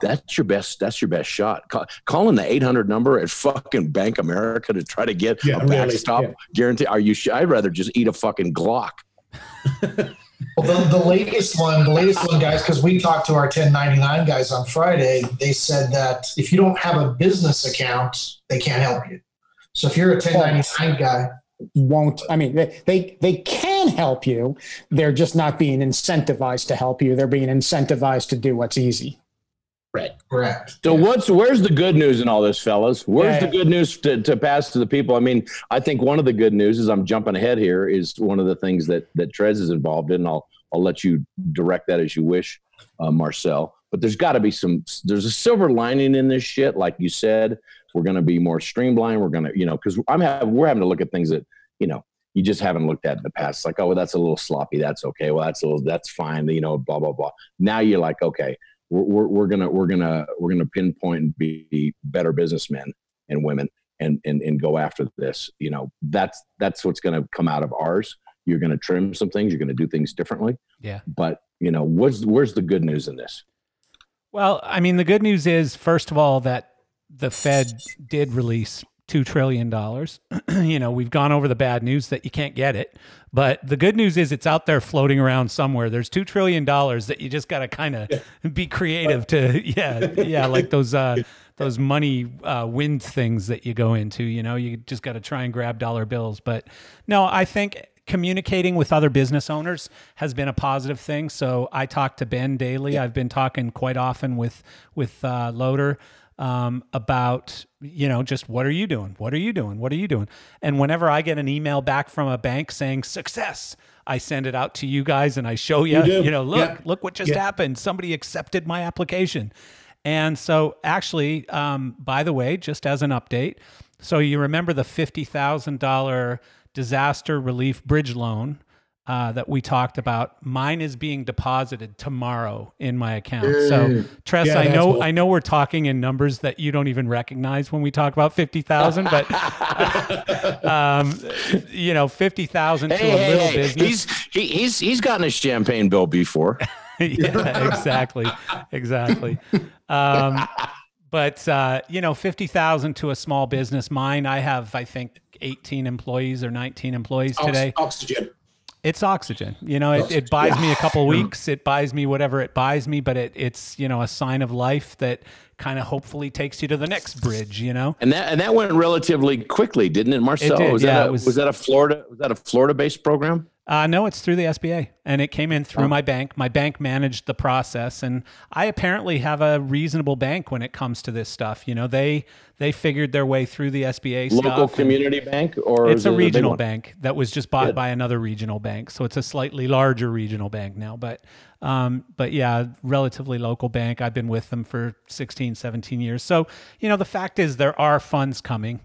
that's your best. That's your best shot. Call, calling the eight hundred number at fucking Bank America to try to get Yeah, a really, backstop yeah. guarantee. Are you? sh- I'd rather just eat a fucking Glock. Well, the, the latest one, the latest one, guys, because we talked to our 1099 guys on Friday, they said that if you don't have a business account, they can't help you. So if you're a 1099 guy, Won't I mean they, they they can help you. They're just not being incentivized to help you. They're being incentivized to do what's easy. Correct. So what's where's the good news in all this, fellas? Where's Yeah. the good news to, to pass to the people? I mean, I think one of the good news is I'm jumping ahead here is one of the things that that Tres is involved in. I'll I'll let you direct that as you wish, uh, Marcel. But there's got to be some. There's a silver lining in this shit, like you said. We're going to be more streamlined. We're going to, you know, because I'm having we're having to look at things that you know you just haven't looked at in the past. It's like, oh, well, that's a little sloppy. That's okay. Well, that's a little, that's fine. You know, blah blah blah. Now you're like, okay, we're, we're, we're gonna we're gonna we're gonna pinpoint and be better businessmen and women and and and go after this. You know, that's that's what's gonna come out of ours. You're gonna trim some things. You're gonna do things differently. yeah. But you know, what's where's the good news in this? Well, I mean, the good news is, first of all, that the Fed did release $2 trillion. you know, we've gone over the bad news that you can't get it. But the good news is it's out there floating around somewhere. There's $2 trillion that you just got to kind of be creative to, yeah, yeah, like those, uh, those money uh, wind things that you go into, you know, you just got to try and grab dollar bills. But no, I think communicating with other business owners has been a positive thing. So I talk to Ben daily. I've been talking quite often with with uh, Loader um, about you know just what are you doing? What are you doing? What are you doing? And whenever I get an email back from a bank saying success, I send it out to you guys and I show you. You. You know, look, Yeah. look what just Yeah. happened. Somebody accepted my application. And so, actually, um, by the way, just as an update, so you remember the fifty thousand dollar disaster relief bridge loan uh, that we talked about. Mine is being deposited tomorrow in my account. So, Tres, Yeah, I know cool. I know we're talking in numbers that you don't even recognize when we talk about fifty thousand, but um, you know, fifty thousand to Hey, a little hey, business. he's he, he's he's gotten a champagne bill before. yeah, exactly, exactly. Um, but uh, you know, fifty thousand to a small business. Mine, I have, I think, eighteen employees or nineteen employees Ox- today. oxygen. It's oxygen. You know, it, it buys me a couple weeks. It buys me whatever it buys me, but it, it's you know a sign of life that kind of hopefully takes you to the next bridge. You know. And that and that went relatively quickly, didn't it, Marcel? did, was yeah, that a, it was- was, that a Florida was that a Florida based program? Uh, no, it's through the SBA, and it came in through my bank. My bank managed the process, and I apparently have a reasonable bank when it comes to this stuff. You know, they they figured their way through the SBA Local community bank or It's a regional one? bank that was just bought by another regional bank, so it's a slightly larger regional bank now. But um, but yeah, relatively local bank. I've been with them for 16, 17 years. So you know, the fact is there are funds coming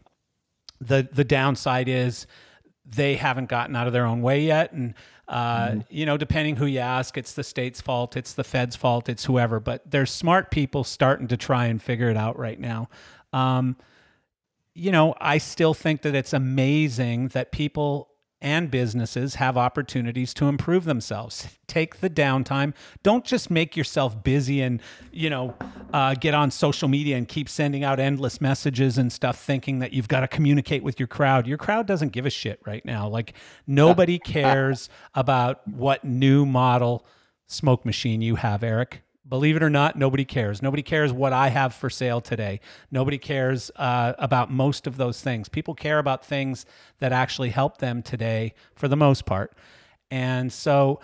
the the downside is they haven't gotten out of their own way yet. And uh, you know depending who you ask it's the state's fault it's the fed's fault it's whoever. But there's smart people starting to try and figure it out right now. Um, you know i still think that it's amazing that people and businesses have opportunities to improve themselves. Take the downtime. Don't just make yourself busy and you know uh, get on social media and keep sending out endless messages and stuff thinking that you've got to communicate with your crowd. Your crowd doesn't give a shit right now. Like nobody cares about what new model smoke machine you have eric Believe it or not, nobody cares. Nobody cares what I have for sale today. Nobody cares uh, about most of those things. People care about things that actually help them today for the most part. And so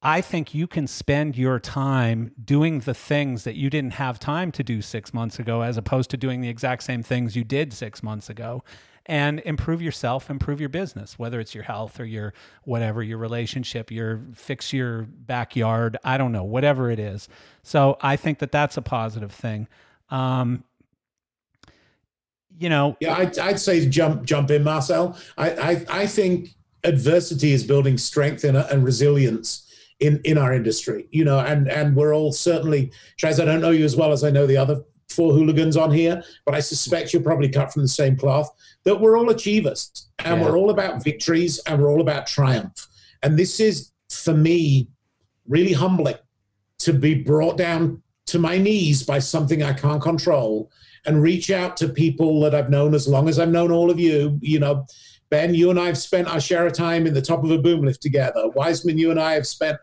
I think you can spend your time doing the things that you didn't have time to do six months ago, as opposed to doing the exact same things you did six months ago, and improve yourself, improve your business, whether it's your health or your whatever, your relationship, your fix your backyard, I don't know, whatever it is. So I think that that's a positive thing. Um, you know, Yeah, I'd, I'd say jump jump in, Marcel. I, I, I think adversity is building strength and, and resilience in, in our industry. You know, and and we're all certainly, Chaz, I don't know you as well as I know the other four hooligans on here, but I suspect you're probably cut from the same cloth. That we're all achievers and Yeah. we're all about victories and we're all about triumph. And this is for me really humbling to be brought down to my knees by something I can't control and reach out to people that I've known as long as I've known all of you. You know, Ben, you and I have spent our share of time in the top of a boom lift together. Wiseman, you and I have spent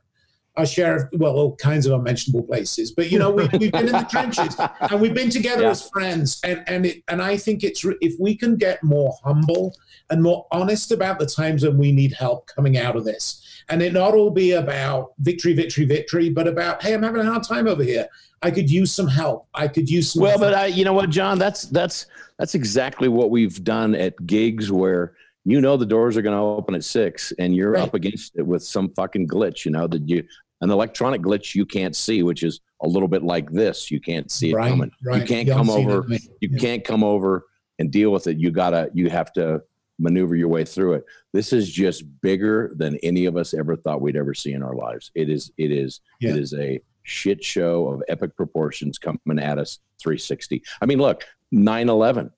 our share of, well, all kinds of unmentionable places. But, you know, we, we've been in the trenches and we've been together Yeah. as friends. And, and, it, and I think it's, if we can get more humble and more honest about the times when we need help coming out of this, and it not all be about victory, victory, victory, but about, hey, I'm having a hard time over here. I could use some help. I could use some. Well, but I, you know what, John, that's that's that's exactly what we've done at gigs where you know the doors are going to open at six, and you're Right. up against it with some fucking glitch. You know that you an electronic glitch you can't see, which is a little bit like this. You can't see it right, coming. right. You can't Y'all come over. You Yeah. can't come over and deal with it. You gotta. You have to maneuver your way through it. This is just bigger than any of us ever thought we'd ever see in our lives. It is. It is. Yeah. It is a shit show of epic proportions coming at us 360. I mean, look, 9/11.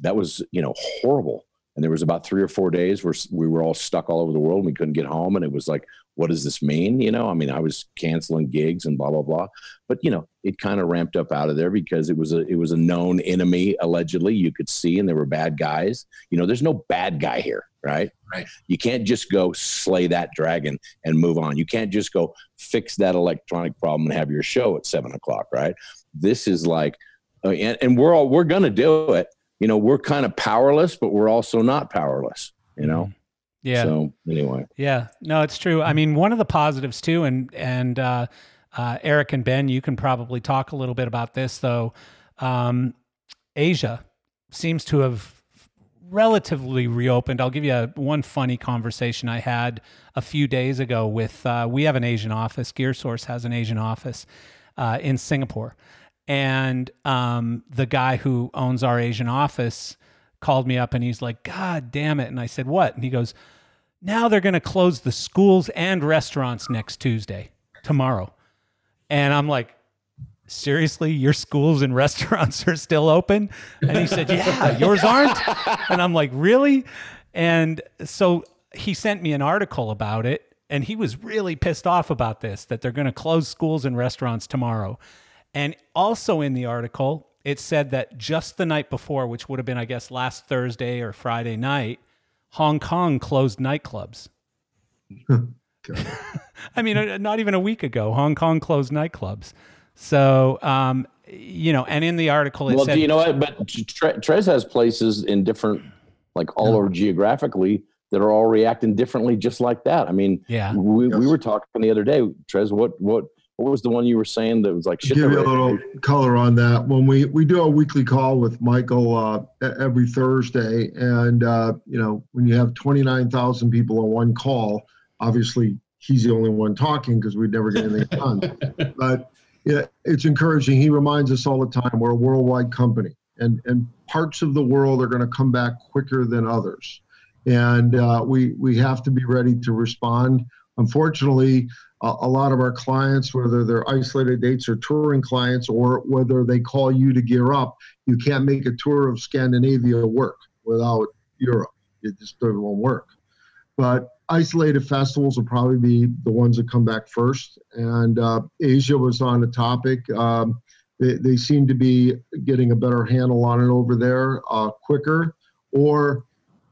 That was you know horrible. And there was about three or four days where we were all stuck all over the world. And we couldn't get home, and it was like, what does this mean? You know, I mean, I was canceling gigs and blah blah blah. But you know, it kind of ramped up out of there because it was a it was a known enemy allegedly. You could see, and there were bad guys. You know, there's no bad guy here, right? Right. You can't just go slay that dragon and move on. You can't just go fix that electronic problem and have your show at seven o'clock, right? This is like, uh, and, and we're all we're gonna do it. You know, we're kind of powerless, but we're also not powerless. You know. Yeah. So anyway, Yeah, no, it's true. I mean, one of the positives too, and and uh, uh, Eric and Ben, you can probably talk a little bit about this though. Um, Asia seems to have relatively reopened. I'll give you a, one funny conversation I had a few days ago with. Uh, we have an Asian office. Gear Source has an Asian office uh, in Singapore, and um, the guy who owns our Asian office called me up and he's like, "God damn it!" And I said, "What?" And he goes now they're going to close the schools and restaurants next Tuesday, tomorrow. And I'm like, seriously, your schools and restaurants are still open? And he said, yeah, yours aren't. And I'm like, really? And so he sent me an article about it. And he was really pissed off about this that they're going to close schools and restaurants tomorrow. And also in the article, it said that just the night before, which would have been, I guess, last Thursday or Friday night, Hong Kong closed nightclubs. I mean, uh, not even a week ago, Hong Kong closed nightclubs. So, um, you know, and in the article, it well, said, do you know what? But Tre- Tres has places in different, like all over geographically, that are all reacting differently, just like that. I mean, yeah, we, we were talking the other day, Tres. What what what was the one you were saying that was like? Shit Give you a little color on that. When we we do a weekly call with Michael uh, every Thursday, and uh, you know when you have twenty nine thousand people on one call, obviously he's the only one talking because we'd never get anything done. but yeah, it's encouraging. He reminds us all the time we're a worldwide company, and and parts of the world are going to come back quicker than others, and uh, we we have to be ready to respond. Unfortunately, a, a lot of our clients, whether they're isolated dates or touring clients, or whether they call you to gear up, you can't make a tour of Scandinavia work without Europe. It just doesn't work. But isolated festivals will probably be the ones that come back first. And uh, Asia was on the topic. Um, they, they, seem to be getting a better handle on it over there uh, quicker, or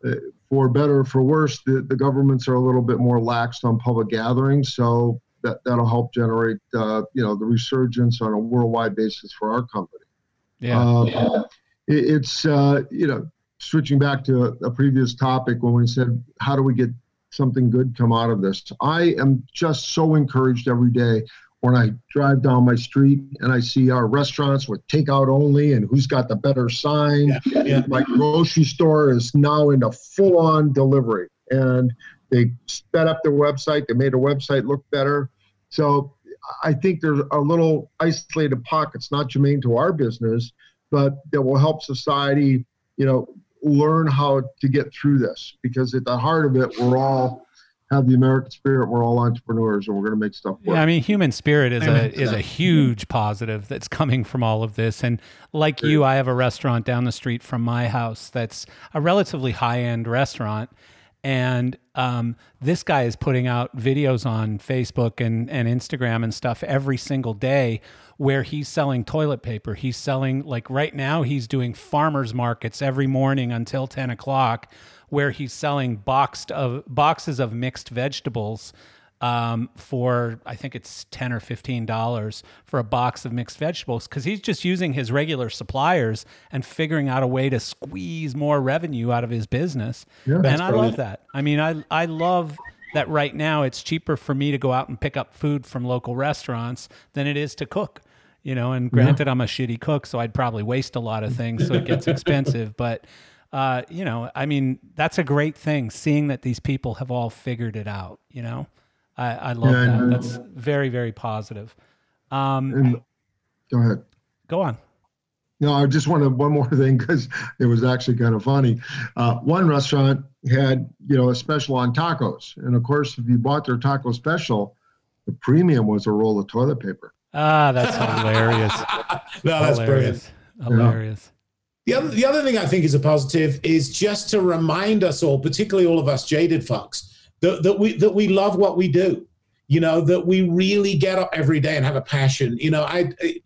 uh, for better or for worse, the, the governments are a little bit more lax on public gatherings. So that, that'll help generate, uh, you know, the resurgence on a worldwide basis for our company. Yeah. Um, yeah. It, it's, uh, you know, switching back to a previous topic when we said, how do we get something good come out of this? I am just so encouraged every day when I drive down my street and I see our restaurants with takeout only and who's got the better sign. Yeah, yeah. My grocery store is now into full on delivery. And they sped up their website, they made a website look better. So I think there's a little isolated pockets, not germane to our business, but that will help society, you know, learn how to get through this because at the heart of it, we're all have the American spirit. We're all entrepreneurs, and we're going to make stuff work. Yeah, I mean, human spirit is a is a huge positive that's coming from all of this. And like you, I have a restaurant down the street from my house that's a relatively high end restaurant, and um, this guy is putting out videos on Facebook and and Instagram and stuff every single day where he's selling toilet paper. He's selling like right now he's doing farmers markets every morning until ten o'clock where he's selling boxed of boxes of mixed vegetables um, for I think it's ten or fifteen dollars for a box of mixed vegetables because he's just using his regular suppliers and figuring out a way to squeeze more revenue out of his business. Yeah, and I love that. I mean, I I love that right now it's cheaper for me to go out and pick up food from local restaurants than it is to cook. You know, and granted, yeah. I'm a shitty cook, so I'd probably waste a lot of things, so it gets expensive. But uh, you know, I mean, that's a great thing. Seeing that these people have all figured it out. You know, I, I love yeah, that. That's very, very positive. Um, and, go ahead. Go on. No, I just wanted one more thing because it was actually kind of funny. Uh, one restaurant had, you know, a special on tacos, and of course, if you bought their taco special, the premium was a roll of toilet paper. Ah, that's hilarious. no, that's hilarious. brilliant. Hilarious. The other, the other thing I think is a positive is just to remind us all, particularly all of us jaded fucks, that, that we that we love what we do. You know that we really get up every day and have a passion. You know, I, I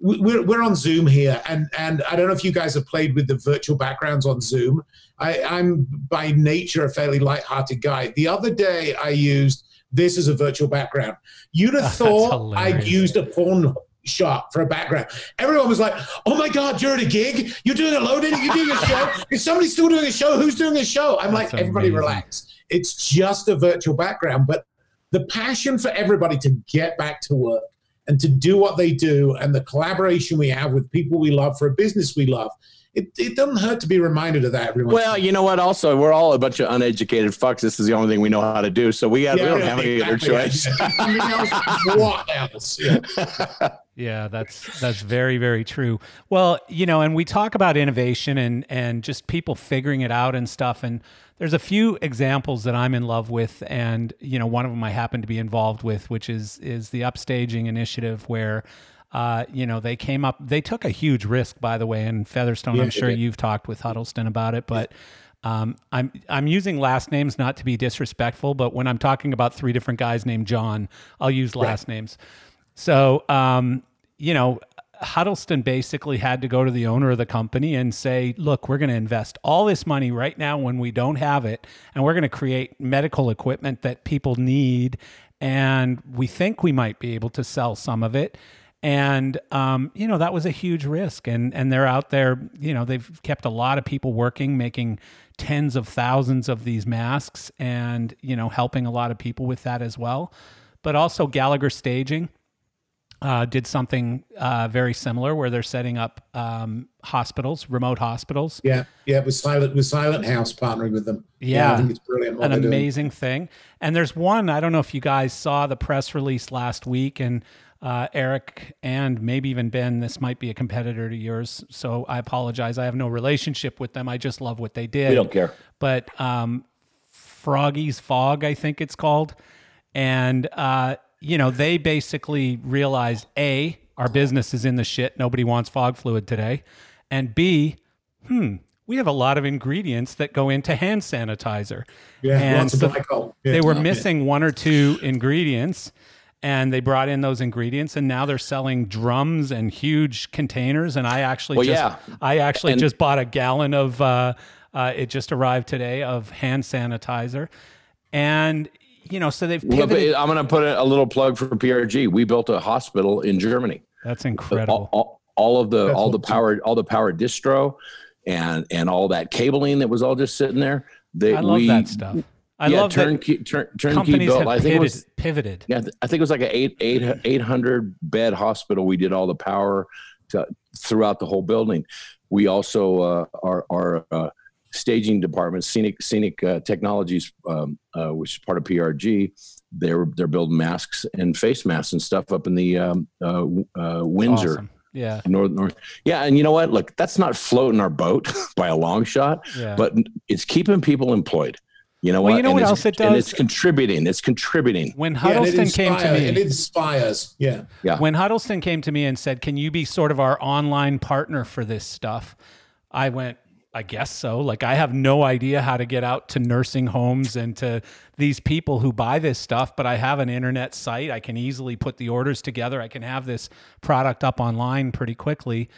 we're, we're on Zoom here, and and I don't know if you guys have played with the virtual backgrounds on Zoom. I, I'm by nature a fairly light-hearted guy. The other day I used this as a virtual background. You'd have thought I'd used a porn shot for a background. Everyone was like, "Oh my God, you're at a gig. You're doing a load loading. You're doing a show. Is somebody still doing a show? Who's doing a show?" I'm That's like, "Everybody, amazing. relax. It's just a virtual background." But the passion for everybody to get back to work and to do what they do, and the collaboration we have with people we love for a business we love, it, it doesn't hurt to be reminded of that every once. Well, you know what? Also, we're all a bunch of uneducated fucks. This is the only thing we know how to do. So we got we don't have any other choice. what else? Yeah. Yeah, that's that's very very true. Well, you know, and we talk about innovation and and just people figuring it out and stuff and there's a few examples that I'm in love with and you know, one of them I happen to be involved with which is is the upstaging initiative where uh, you know, they came up they took a huge risk by the way in Featherstone, Yeah, I'm sure you've talked with Huddleston about it, but um, I'm I'm using last names not to be disrespectful, but when I'm talking about three different guys named John, I'll use last names. So, um, you know, Huddleston basically had to go to the owner of the company and say, look, we're going to invest all this money right now when we don't have it, and we're going to create medical equipment that people need. And we think we might be able to sell some of it. And um, you know that was a huge risk, and and they're out there. You know they've kept a lot of people working, making tens of thousands of these masks, and you know helping a lot of people with that as well. But also Gallagher Staging, uh, did something uh, very similar where they're setting up um, hospitals, remote hospitals. Yeah, yeah, with Silent with Silent House partnering with them. Yeah. I think it's brilliant. An they're doing. amazing thing. And there's one, I don't know if you guys saw the press release last week, and uh, Eric and maybe even Ben, this might be a competitor to yours. So I apologize. I have no relationship with them. I just love what they did. We don't care. but um, Froggy's Fog, I think it's called. And, uh, you know, they basically realized A, our business is in the shit. Nobody wants fog fluid today. And B, hmm, we have a lot of ingredients that go into hand sanitizer. Yeah, And lots so glycol. Yeah. They were Yeah. missing one or two ingredients. And they brought in those ingredients, and now they're selling drums and huge containers. And I actually Well, just, yeah. I actually And- just bought a gallon of. Uh, uh, it just arrived today of hand sanitizer, and you know, so they've Well, pivoted. I'm going to put a, a little plug for PRG. We built a hospital in Germany. That's incredible. all, all of the That's all the power all the power distro and and all that cabling that was all just sitting there. They, I love we, that stuff. I yeah, love that turnkey, turn, turnkey companies built. have I think it pivoted. was pivoted. Yeah, I think it was like an eight eight eight hundred bed hospital. We did all the power to, throughout the whole building. We also uh, our our uh, staging department, scenic scenic uh, technologies, um, uh, which is part of PRG. They're they're building masks and face masks and stuff up in the um, uh, uh, Windsor. Awesome. Yeah, North, north, yeah, and you know what? Look, that's not floating our boat by a long shot, yeah. but it's keeping people employed. You know Well, what? you know and what it's- else it does? And it's contributing. It's contributing. when Yeah, and Huddleston came to me, It inspires. Yeah. Yeah. when Huddleston came to me and said, "Can you be sort of our online partner for this stuff?" I went, "I guess so." Like I have no idea how to get out to nursing homes and to these people who buy this stuff, but I have an internet site. I can easily put the orders together. I can have this product up online pretty quickly.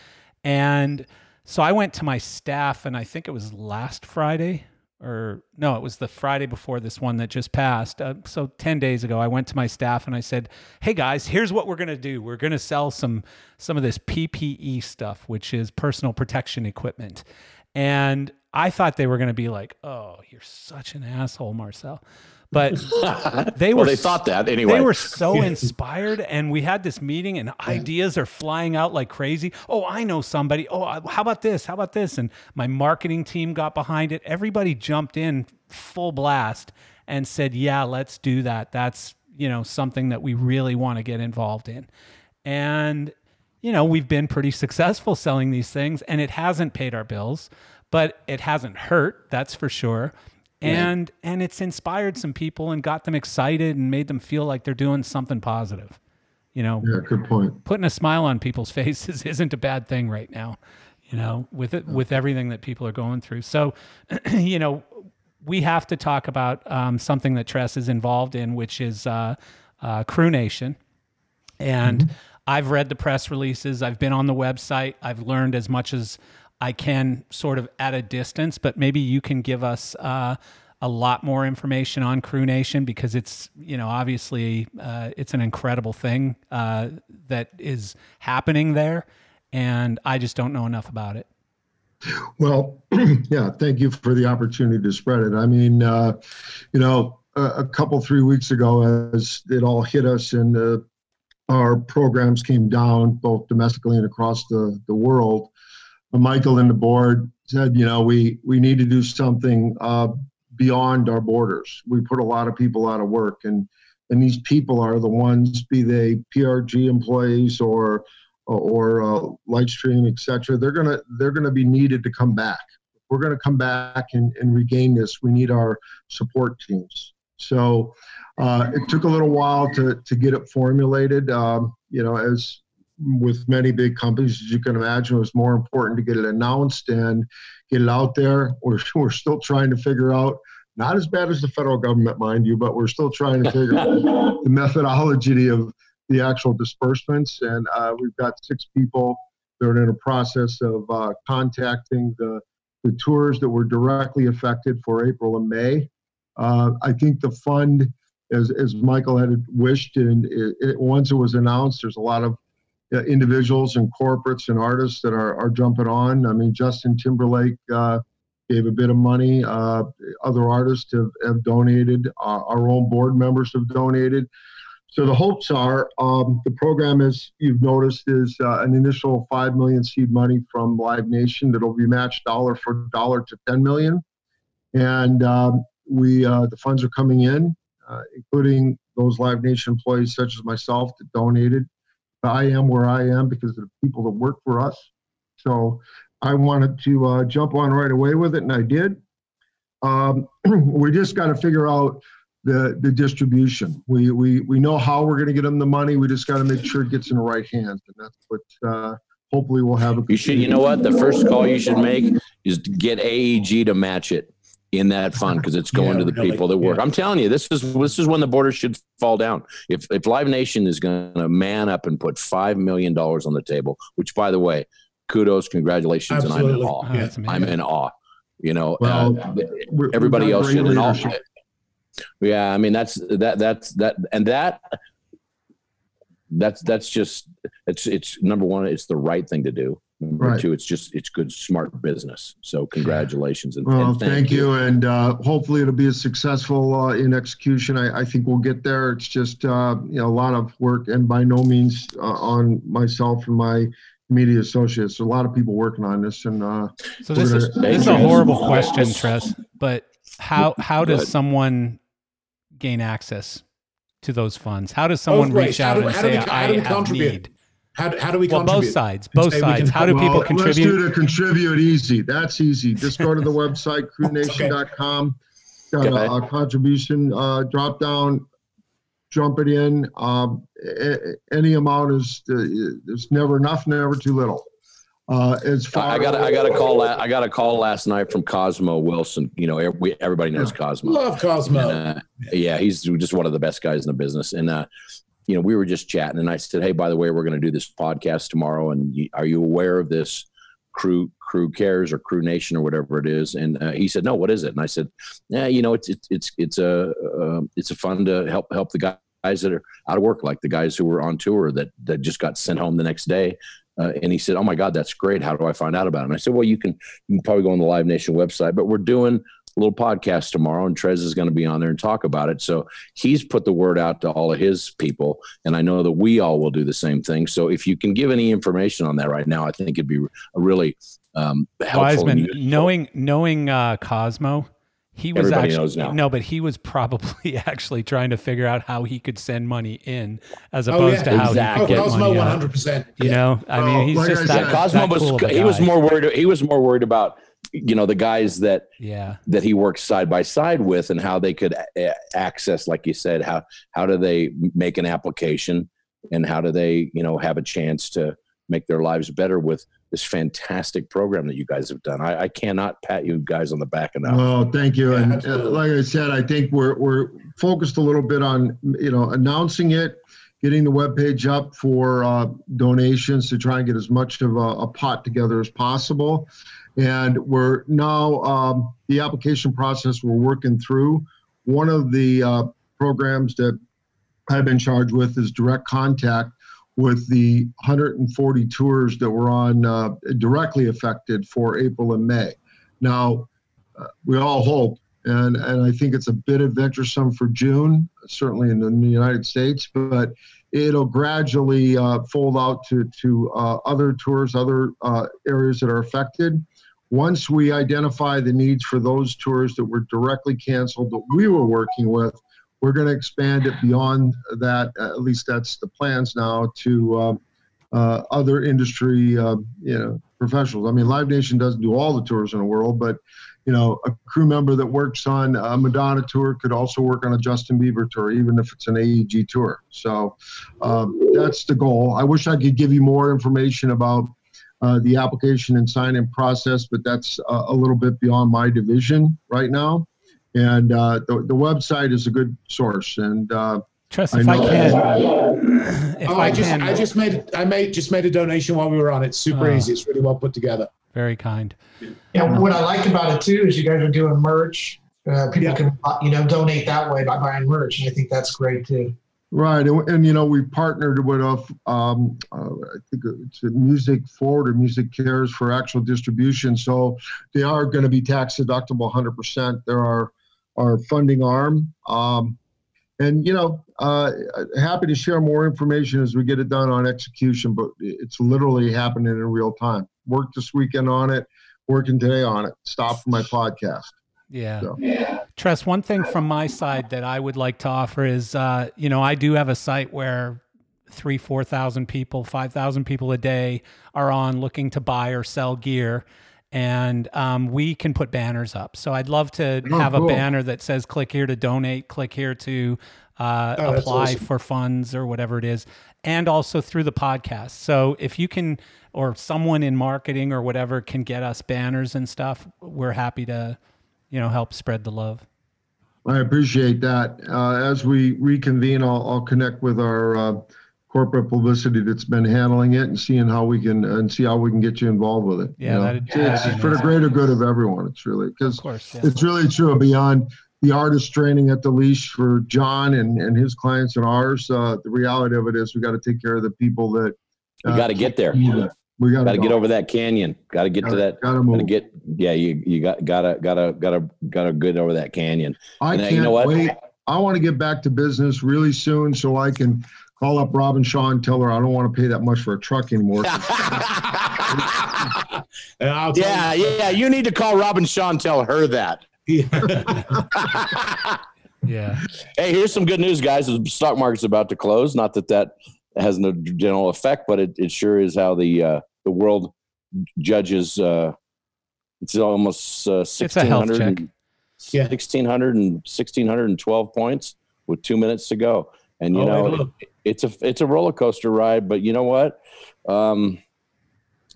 And so I went to my staff and I think it was last Friday or no, it was the Friday before this one that just passed. Uh, so 10 days ago, I went to my staff and I said, "Hey guys, here's what we're going to do. We're going to sell some some of this PPE stuff, which is personal protection equipment." And I thought they were going to be like, "Oh, you're such an asshole, Marcel." But they well, were they thought that anyway. they were so inspired, and we had this meeting, and ideas are flying out like crazy. Oh, I know somebody. Oh, how about this? How about this? And my marketing team got behind it. Everybody jumped in full blast and said, "Yeah, let's do that. That's you know something that we really want to get involved in." And you know, we've been pretty successful selling these things, and it hasn't paid our bills, but it hasn't hurt. That's for sure and and it's inspired some people and got them excited and made them feel like they're doing something positive you know Yeah, good point. putting a smile on people's faces isn't a bad thing right now you know with it with everything that people are going through so you know we have to talk about um, something that Tres is involved in which is uh, uh, crew nation and I've read the press releases. I've been on the website. I've learned as much as I can, sort of at a distance. But maybe you can give us uh, a lot more information on Crew Nation because it's, you know, obviously uh, it's an incredible thing uh, that is happening there, and I just don't know enough about it. Well, yeah, thank you for the opportunity to spread it. I mean, uh, you know, a, a couple, three weeks ago, as it all hit us and uh, our programs came down both domestically and across the, the world, Michael and the board said, you know, we we need to do something uh, beyond our borders. We put a lot of people out of work, and and these people are the ones, be they PRG employees or or uh, Lightswitch, etc. They're gonna they're gonna be needed to come back. We're gonna come back and, and regain this. We need our support teams. So uh, it took a little while to to get it formulated. Um, you know, as with many big companies, as you can imagine, it was more important to get it announced and get it out there. We're, we're still trying to figure out, not as bad as the federal government, mind you, but we're still trying to figure out the methodology of the actual disbursements. And uh, we've got six people that are in a process of uh, contacting the, the tours that were directly affected for April and May. Uh, I think the fund, as, as Michael had wished, and it, it, once it was announced, there's a lot of uh, individuals and corporates and artists that are, are jumping on. I mean, Justin Timberlake uh, gave a bit of money. Uh, other artists have, have donated. Uh, our own board members have donated. So the hopes are um, the program, as you've noticed, is uh, an initial five million seed money from Live Nation that'll be matched dollar for dollar to ten million, and um, we uh, the funds are coming in, including those Live Nation employees such as myself that donated I am where I am because of the people that work for us. So I wanted to uh, jump on right away with it, and I did. Um, we just got to figure out the the distribution. We we we know how we're going to get them the money. We just got to make sure it gets in the right hands, and that's what uh, hopefully we'll have. A you should. You know what? The first call you should make is to get AEG to match it in that fund because it's going yeah, to the really, people that work. Yeah. I'm telling you, this is this is when the border should fall down. If if Live Nation is going to man up and put five million dollars on the table, which by the way, kudos, congratulations, Absolutely. and I'm in awe. Oh, I'm in awe. You know, well, uh, everybody else should. And all, yeah, I mean that's that that's that and that that's that's just it's it's number one. It's the right thing to do Number right. two, it's just it's good, smart business. So congratulations and, well, and thank, thank, you, you. and uh, hopefully it'll be a successful uh, in execution. I, I, think we'll get there. It's just uh, you know a lot of work, and by no means uh, on myself and my media associates. A lot of people working on this, and uh, so this is this is a horrible question, Tres. But how how does someone gain access to those funds? How does someone reach out do, and say, "I have need"? How, how do we well, contribute? both sides. Both sides. How do well, people contribute? Let's do to contribute easy. That's easy. Just go to the website, crewnation.com. Got a, a, contribution uh, drop down. Jump it in. Um, any amount is uh, there's never enough, never too little. Uh, as far I got I got a call I got a call last night from Cosmo Wilson. You know, everybody knows Cosmo. Love Cosmo. And, uh, yeah, he's just one of the best guys in the business. And uh, you know, we were just chatting, and I said, "Hey, by the way, we're going to do this podcast tomorrow, and are you aware of this crew crew cares or crew nation or whatever it is?" And uh, he said, "No, what is it?" And I said, "Yeah, you know, it's it's it's it's a uh, it's a fun to help help the guys that are out of work, like the guys who were on tour that that just got sent home the next day." Uh, and he said, "Oh my God, that's great! How do I find out about it?" And I said, "Well, you can, you can probably go on the Live Nation website, but we're doing little podcast tomorrow, and Tres is going to be on there and talk about it. So he's put the word out to all of his people, and I know that we all will do the same thing. So if you can give any information on that right now, I think it'd be a really um, helpful. Wiseman, knowing knowing uh, Cosmo, he was Everybody actually no, but he was probably actually trying to figure out how he could send money in as opposed oh, yeah. to how exactly. he could oh, get Cosmo 100%. You know, I mean, he's like just that, Cosmo that was cool he was more worried. He was more worried about you know the guys that yeah that he works side by side with and how they could a- access like you said how how do they make an application and how do they you know have a chance to make their lives better with this fantastic program that you guys have done. I, I cannot pat you guys on the back enough. Well, thank you. Yeah, and uh, like I said, I think we're we're focused a little bit on you know announcing it, getting the web page up for uh, donations to try and get as much of a, a pot together as possible. And we're now, um, the application process we're working through. One of the uh, programs that I've been charged with is direct contact with the 140 tours that were on uh, directly affected for April and May. Now, uh, we all hope and and I think it's a bit adventuresome for June, certainly in the, in the United States, but it'll gradually uh, fold out to to uh, other tours, other uh, areas that are affected. Once we identify the needs for those tours that were directly canceled that we were working with, we're going to expand it beyond that. At least that's the plans now to um, uh, other industry, uh, you know, professionals. I mean, Live Nation doesn't do all the tours in the world, but you know, a crew member that works on a Madonna tour could also work on a Justin Bieber tour, even if it's an AEG tour. So um, that's the goal. I wish I could give you more information about uh, the application and sign-in process, but that's uh, a little bit beyond my division right now. And uh, the, the website is a good source. And uh, Tres, if I, I can, if oh, I, I, just, can, I just made, I made just made a donation while we were on. It's super uh, easy. It's really well put together. Very kind. Yeah, what I like about it too is you guys are doing merch. Uh, people yeah. can you know donate that way by buying merch, and I think that's great too. Right, and, and you know we partnered with a, um, uh, I think it's a Music Forward or MusiCares for actual distribution, so they are going to be tax deductible 100%. They're our our funding arm, um, and you know, uh, happy to share more information as we get it done on execution. But it's literally happening in real time. Worked this weekend on it, working today on it. Stop for my podcast. Yeah. So. yeah. Tres, one thing from my side that I would like to offer is, uh, you know, I do have a site where three, 4,000 people, 5,000 people a day are on looking to buy or sell gear. And um, we can put banners up. So I'd love to oh, have cool. a banner that says click here to donate, click here to uh, oh, apply awesome. for funds or whatever it is, and also through the podcast. So if you can, or someone in marketing or whatever can get us banners and stuff, we're happy to you know, help spread the love. I appreciate that. Uh, as we reconvene, I'll, I'll connect with our uh, corporate publicity that's been handling it and seeing how we can and see how we can get you involved with it. Yeah, you know? it's, it's for the greater good of everyone. It's really because yeah. it's really true beyond the artist training at the leash for John and, and his clients and ours. Uh, the reality of it is we got to take care of the people that uh, got to get there. We got to get over that canyon. Got to get gotta, to that. Got to move. Get yeah. You you got gotta gotta gotta gotta get over that canyon. I and, can't you know what? wait. I want to get back to business really soon so I can call up Robin Shaw and tell her I don't want to pay that much for a truck anymore. yeah, yeah. You need to call Robin Shaw and tell her that. yeah. Hey, here's some good news, guys. The stock market's about to close. Not that that has no general effect, but it, it sure is how the uh, the world judges. Uh, it's almost uh, 1600 yeah. 1600 and 1612 points with two minutes to go. And you oh, know, it, it's a it's a roller coaster ride, but you know what? Um,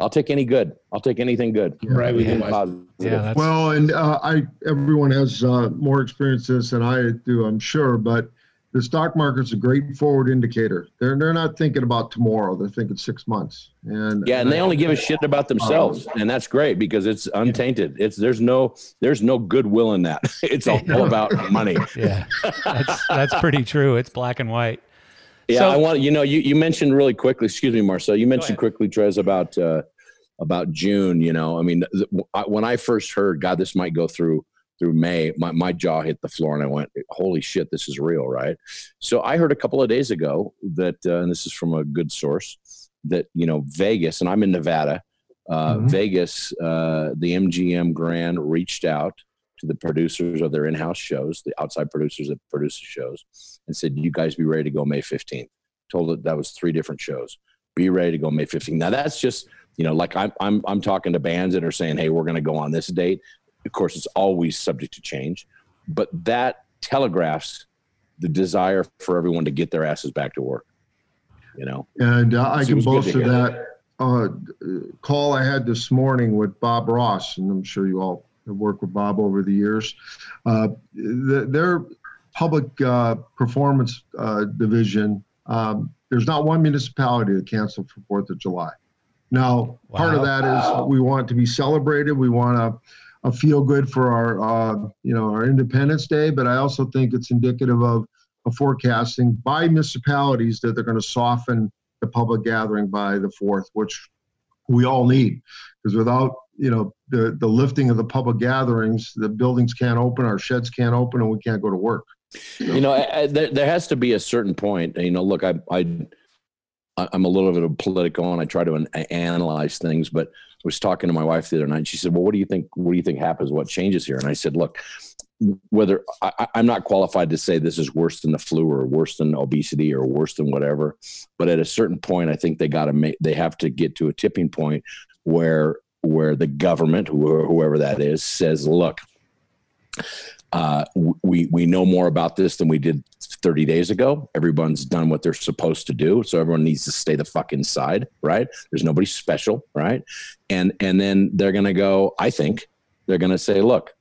I'll take any good. I'll take anything good. Right. We yeah. yeah well, and uh, I everyone has uh, more experience this than I do, I'm sure, but the stock market's a great forward indicator. They're they're not thinking about tomorrow. They're thinking six months. And yeah, and, and they I, only give a shit about themselves, and that's great because it's untainted. It's there's no there's no goodwill in that. It's all about money. Yeah, that's that's pretty true. It's black and white. Yeah, so, I want you know you you mentioned really quickly. Excuse me, Marcel. You mentioned quickly, Tres, about uh, about June. You know, I mean, when I first heard, God, this might go through through May, my, my jaw hit the floor and I went, holy shit, this is real, right? So I heard a couple of days ago that, uh, and this is from a good source, that, you know, Vegas, and I'm in Nevada, uh, mm-hmm. Vegas, uh, the MGM Grand reached out to the producers of their in house shows, the outside producers that produce the shows, and said, you guys be ready to go May 15th. Told that that was three different shows. Be ready to go May 15th. Now that's just, you know, like I'm, I'm, I'm talking to bands that are saying, hey, we're going to go on this date. Of course, it's always subject to change, but that telegraphs the desire for everyone to get their asses back to work. You know, and uh, I can boast of that uh, call I had this morning with Bob Ross, and I'm sure you all have worked with Bob over the years. Uh, the, their public uh, performance uh, division, um, there's not one municipality that canceled for Fourth of July. Now, wow. part of that is we want to be celebrated. We want to a feel good for our uh, you know our Independence Day, but I also think it's indicative of a forecasting by municipalities that they're going to soften the public gathering by the fourth, which we all need because without you know the the lifting of the public gatherings, the buildings can't open, our sheds can't open, and we can't go to work. You know, I, I, there, there has to be a certain point. You know, look, I, I, I'm a little bit of a political, and I try to an, analyze things. But I was talking to my wife the other night. And she said, "Well, what do you think? What do you think happens? What changes here?" And I said, "Look, whether I, I'm not qualified to say this is worse than the flu or worse than obesity or worse than whatever, but at a certain point, I think they got to make they have to get to a tipping point where where the government, whoever that is, says, look." Uh, we we know more about this than we did 30 days ago. Everyone's done what they're supposed to do, so everyone needs to stay the fuck inside, right? There's nobody special, right? And and then they're gonna go. I think they're gonna say, look,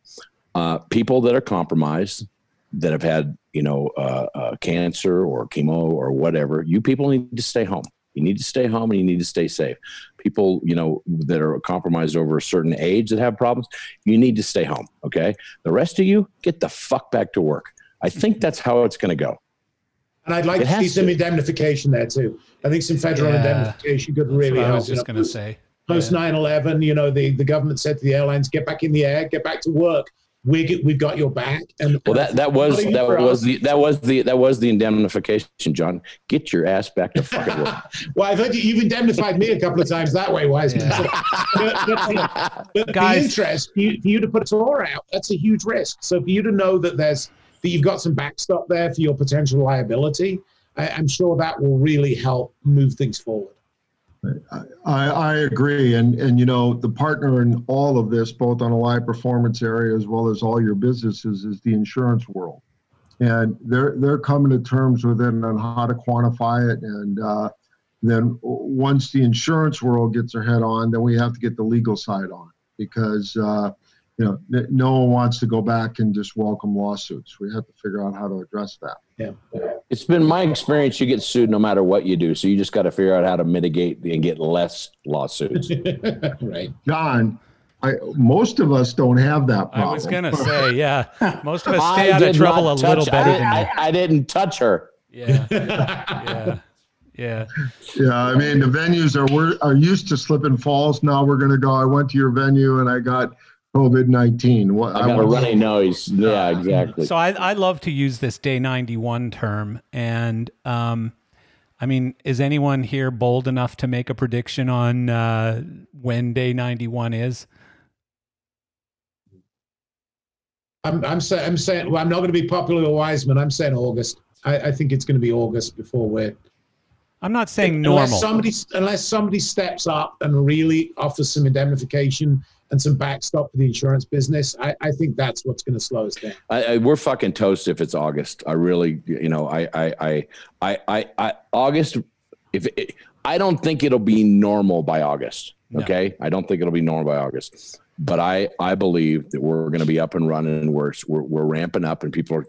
uh, people that are compromised, that have had you know uh, uh, cancer or chemo or whatever, you people need to stay home. You need to stay home and you need to stay safe. People, you know, that are compromised over a certain age that have problems, you need to stay home. Okay. The rest of you, get the fuck back to work. I think that's how it's going to go. And I'd like it to see some to. indemnification there too. I think some federal yeah. indemnification could really help. I was just going to say. Post 9 11, you know, the, the government said to the airlines, get back in the air, get back to work we get, we've got your back. And well, that that was that was the that was the that was the indemnification, John. Get your ass back to fucking work. well, I've heard you, you've indemnified me a couple of times that way, Wiseman. Yeah. but, but, but Guys, the interest for you, for you to put a tour out, that's a huge risk. So for you to know that there's that you've got some backstop there for your potential liability, I, I'm sure that will really help move things forward. I, I agree, and and you know the partner in all of this, both on a live performance area as well as all your businesses, is the insurance world, and they're they're coming to terms with it on how to quantify it, and uh, then once the insurance world gets their head on, then we have to get the legal side on because uh, you know no one wants to go back and just welcome lawsuits. We have to figure out how to address that. Yeah. It's been my experience you get sued no matter what you do. So you just got to figure out how to mitigate and get less lawsuits. right. John, I, most of us don't have that problem. I was going to say, yeah. Most of us stay out of trouble a touch, little better I, than I, I didn't touch her. Yeah. yeah. Yeah. Yeah. I mean, the venues are, we're used to slip and falls. Now we're going to go. I went to your venue and I got COVID nineteen. What I got a runny nose. Yeah, exactly. So I, I love to use this day ninety one term, and um, I mean, is anyone here bold enough to make a prediction on uh, when day ninety one is? I'm I'm, say, I'm saying well, I'm not going to be popular with Wiseman. I'm saying August. I, I think it's going to be August before we're. I'm not saying normal. Unless somebody unless somebody steps up and really offers some indemnification and some backstop for the insurance business, I, I think that's what's going to slow us down. I, I, we're fucking toast if it's August. I really, you know, I, I, I, I, I August. If it, I don't think it'll be normal by August. Okay, no. I don't think it'll be normal by August. But I, I believe that we're going to be up and running, and we're we're, we're ramping up, and people are.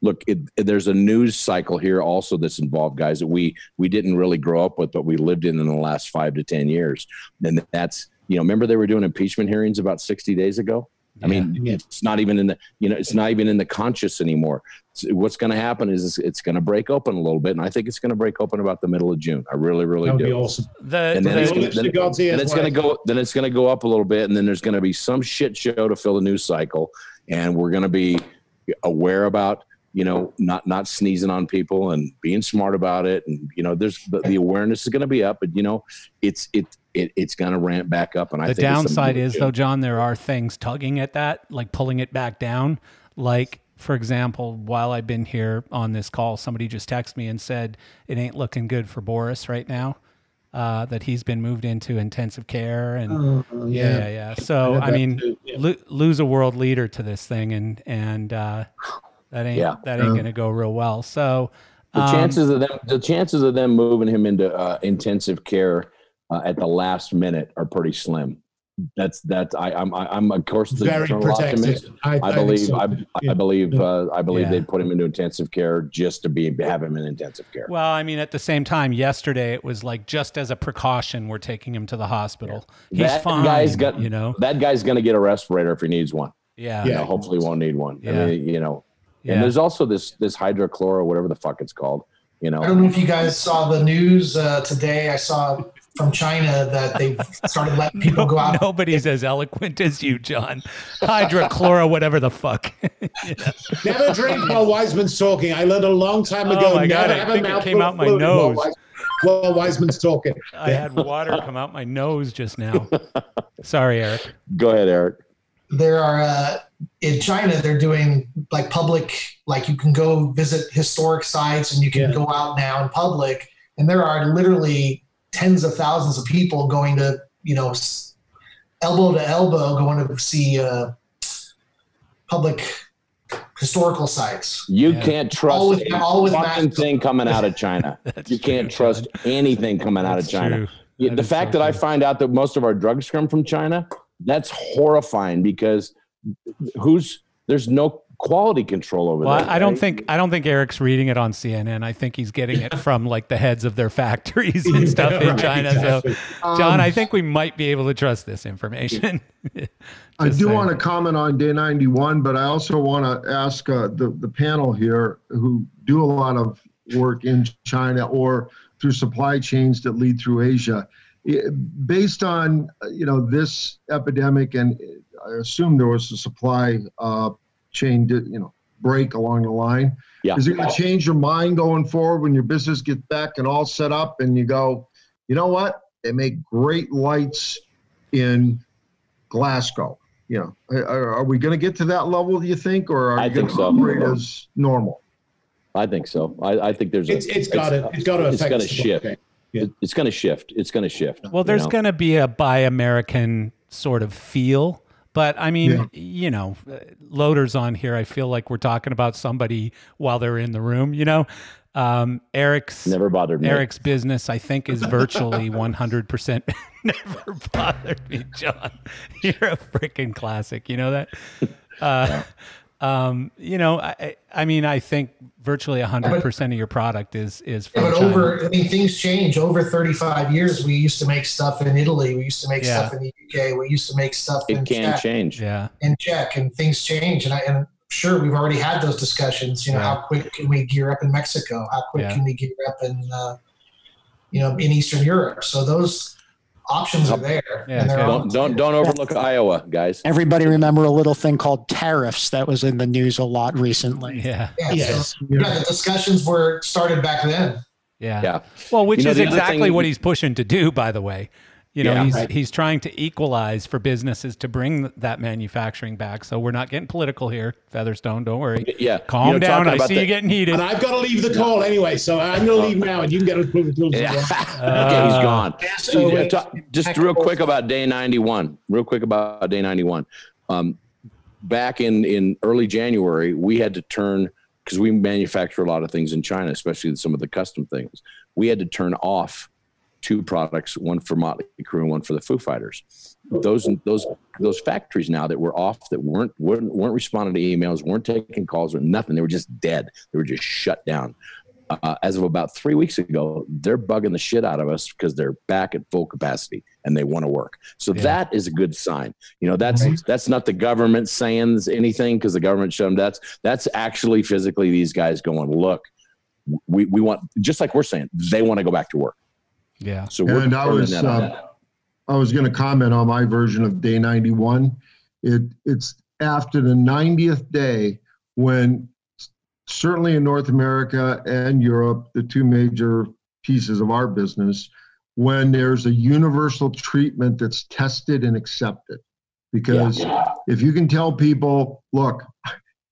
Look, it, there's a news cycle here also that's involved guys that we we didn't really grow up with, but we lived in in the last five to ten years, and that's you know, remember they were doing impeachment hearings about 60 days ago? I mean, yeah. it's not even in the, you know, it's not even in the conscious anymore. what's going to happen is it's going to break open a little bit, and I think it's going to break open about the middle of June. I really, really that would do. Be awesome. The, and then, the, it's going to go. Then it's going to go up a little bit, and then there's going to be some shit show to fill the news cycle, and we're going to be aware about you know not not sneezing on people and being smart about it and you know there's the, the awareness is going to be up but you know it's it it, it's going to ramp back up. And I the downside is though, John, there are things tugging at that, like pulling it back down. Like for example, while I've been here on this call, somebody just texted me and said it ain't looking good for Boris right now. Uh, that he's been moved into intensive care and uh, yeah. yeah, yeah. So I, I mean, yeah. lo- lose a world leader to this thing, and and uh, that ain't yeah. that ain't uh-huh. gonna go real well. So the um, chances of them, the chances of them moving him into uh, intensive care uh, at the last minute are pretty slim. That's that I, I'm I'm of course the Very optimist. I, I, believe so. I, I, believe uh, I believe yeah. they put him into intensive care just to be have him in intensive care. Well, I mean, at the same time, yesterday it was like just as a precaution, we're taking him to the hospital. Yeah. He's that fine. Guy's got you know that guy's going to get a respirator if he needs one. Yeah, yeah. You know, hopefully, won't need one. Yeah. I mean, you know, yeah. and there's also this this hydrochloro, whatever the fuck it's called. You know, I don't know if you guys saw the news uh, today. I saw from China that they've started letting people go out. Nobody's as eloquent as you, John. Hydrochloro, whatever the fuck. Never drink while Wiseman's talking. I learned a long time Oh ago. my God, never I have a think it mouthful came out my fluid while nose. Wise- While Wiseman's talking. I had water come out my nose just now. Sorry, Eric. Go ahead, Eric. There are uh, in China. They're doing like public, like you can go visit historic sites and you can Yeah. go out now in public, and there are literally tens of thousands of people going to you know elbow to elbow going to see uh, public historical sites. You Yeah. can't trust All with- a all with fucking masks. thing coming out of China. You can't true, trust anything coming out of China. That the fact so that I find out that most of our drugs come from China, that's horrifying because who's there's no quality control over Well, there. I don't right? think I don't think Eric's reading it on CNN. I think he's getting it from like the heads of their factories and stuff in Right, China. exactly. So, John, Um, I think we might be able to trust this information. I do saying. want to comment on day 91, but I also want to ask uh, the, the panel here who do a lot of work in China or through supply chains that lead through Asia. Based on, you know, this epidemic, and I assume there was a supply uh, chain, di- you know, break along the line. Yeah. Is it going to change your mind going forward when your business gets back and all set up and you go, you know what? They make great lights in Glasgow. You know, are, are we going to get to that level? Do you think, or are I you going think to so. operate as normal? I think so. I, I think there's a It's it's got to it's got to it's gonna shift. chain. it- it's going to shift. It's going to shift. Well, there's you know? going to be a buy American sort of feel. But I mean, Yeah. you know, uh, Loader's on here, I feel like we're talking about somebody while they're in the room, you know? Um, Eric's never bothered me. Eric's business, I think, is virtually 100% never bothered me, John. You're a freaking classic. You know that? Uh, um, you know, I, I- I mean, I think virtually 100% of your product is is Yeah, from but China. over, I mean, things change. Over 35 years, we used to make stuff in Italy. We used to make Yeah. stuff in the UK. We used to make stuff in It can Czech, change. yeah. in Czech, and things change. And I, and sure, we've already had those discussions. You know, Yeah. how quick can we gear up in Mexico? How quick Yeah. can we gear up in, uh, you know, in Eastern Europe? So those options are there. Yeah, and they're Don't don't don't overlook Iowa, guys. Everybody remember a little thing called tariffs that was in the news a lot recently. Yeah. Yeah, Yes. So, yeah, the discussions were started back then. Yeah. Yeah. Well, which You know, is exactly thing- what he's pushing to do, by the way. You know, Yeah. he's Right. he's trying to equalize for businesses to bring that manufacturing back. So we're not getting political here, Featherstone. Don't worry. Yeah. Calm You know, down. I see the- you getting heated. And I've got to leave the call anyway, so I'm going to leave now, and you can get a clue. Yeah. okay, Uh, he's gone. So Yeah, it's- ta- just real quick about day 91 real quick about day 91 um, back in in early january we had to turn because we manufacture a lot of things in china especially some of the custom things we had to turn off two products one for motley crue and one for the foo fighters those those those factories now that were off that weren't weren't, weren't responding to emails weren't taking calls or nothing they were just dead they were just shut down uh, as of about three weeks ago, they're bugging the shit out of us because they're back at full capacity and they want to work. So Yeah. that is a good sign. You know, that's Right. that's not the government saying anything because the government shut them. That's that's actually physically these guys going, look, we, we want just like we're saying, they want to go back to work. Yeah. So we're And I was, uh. I was going to comment on my version of day 91. It it's after the 90th day when certainly in North America and Europe, the two major pieces of our business, when there's a universal treatment that's tested and accepted. Because if you can tell people, look,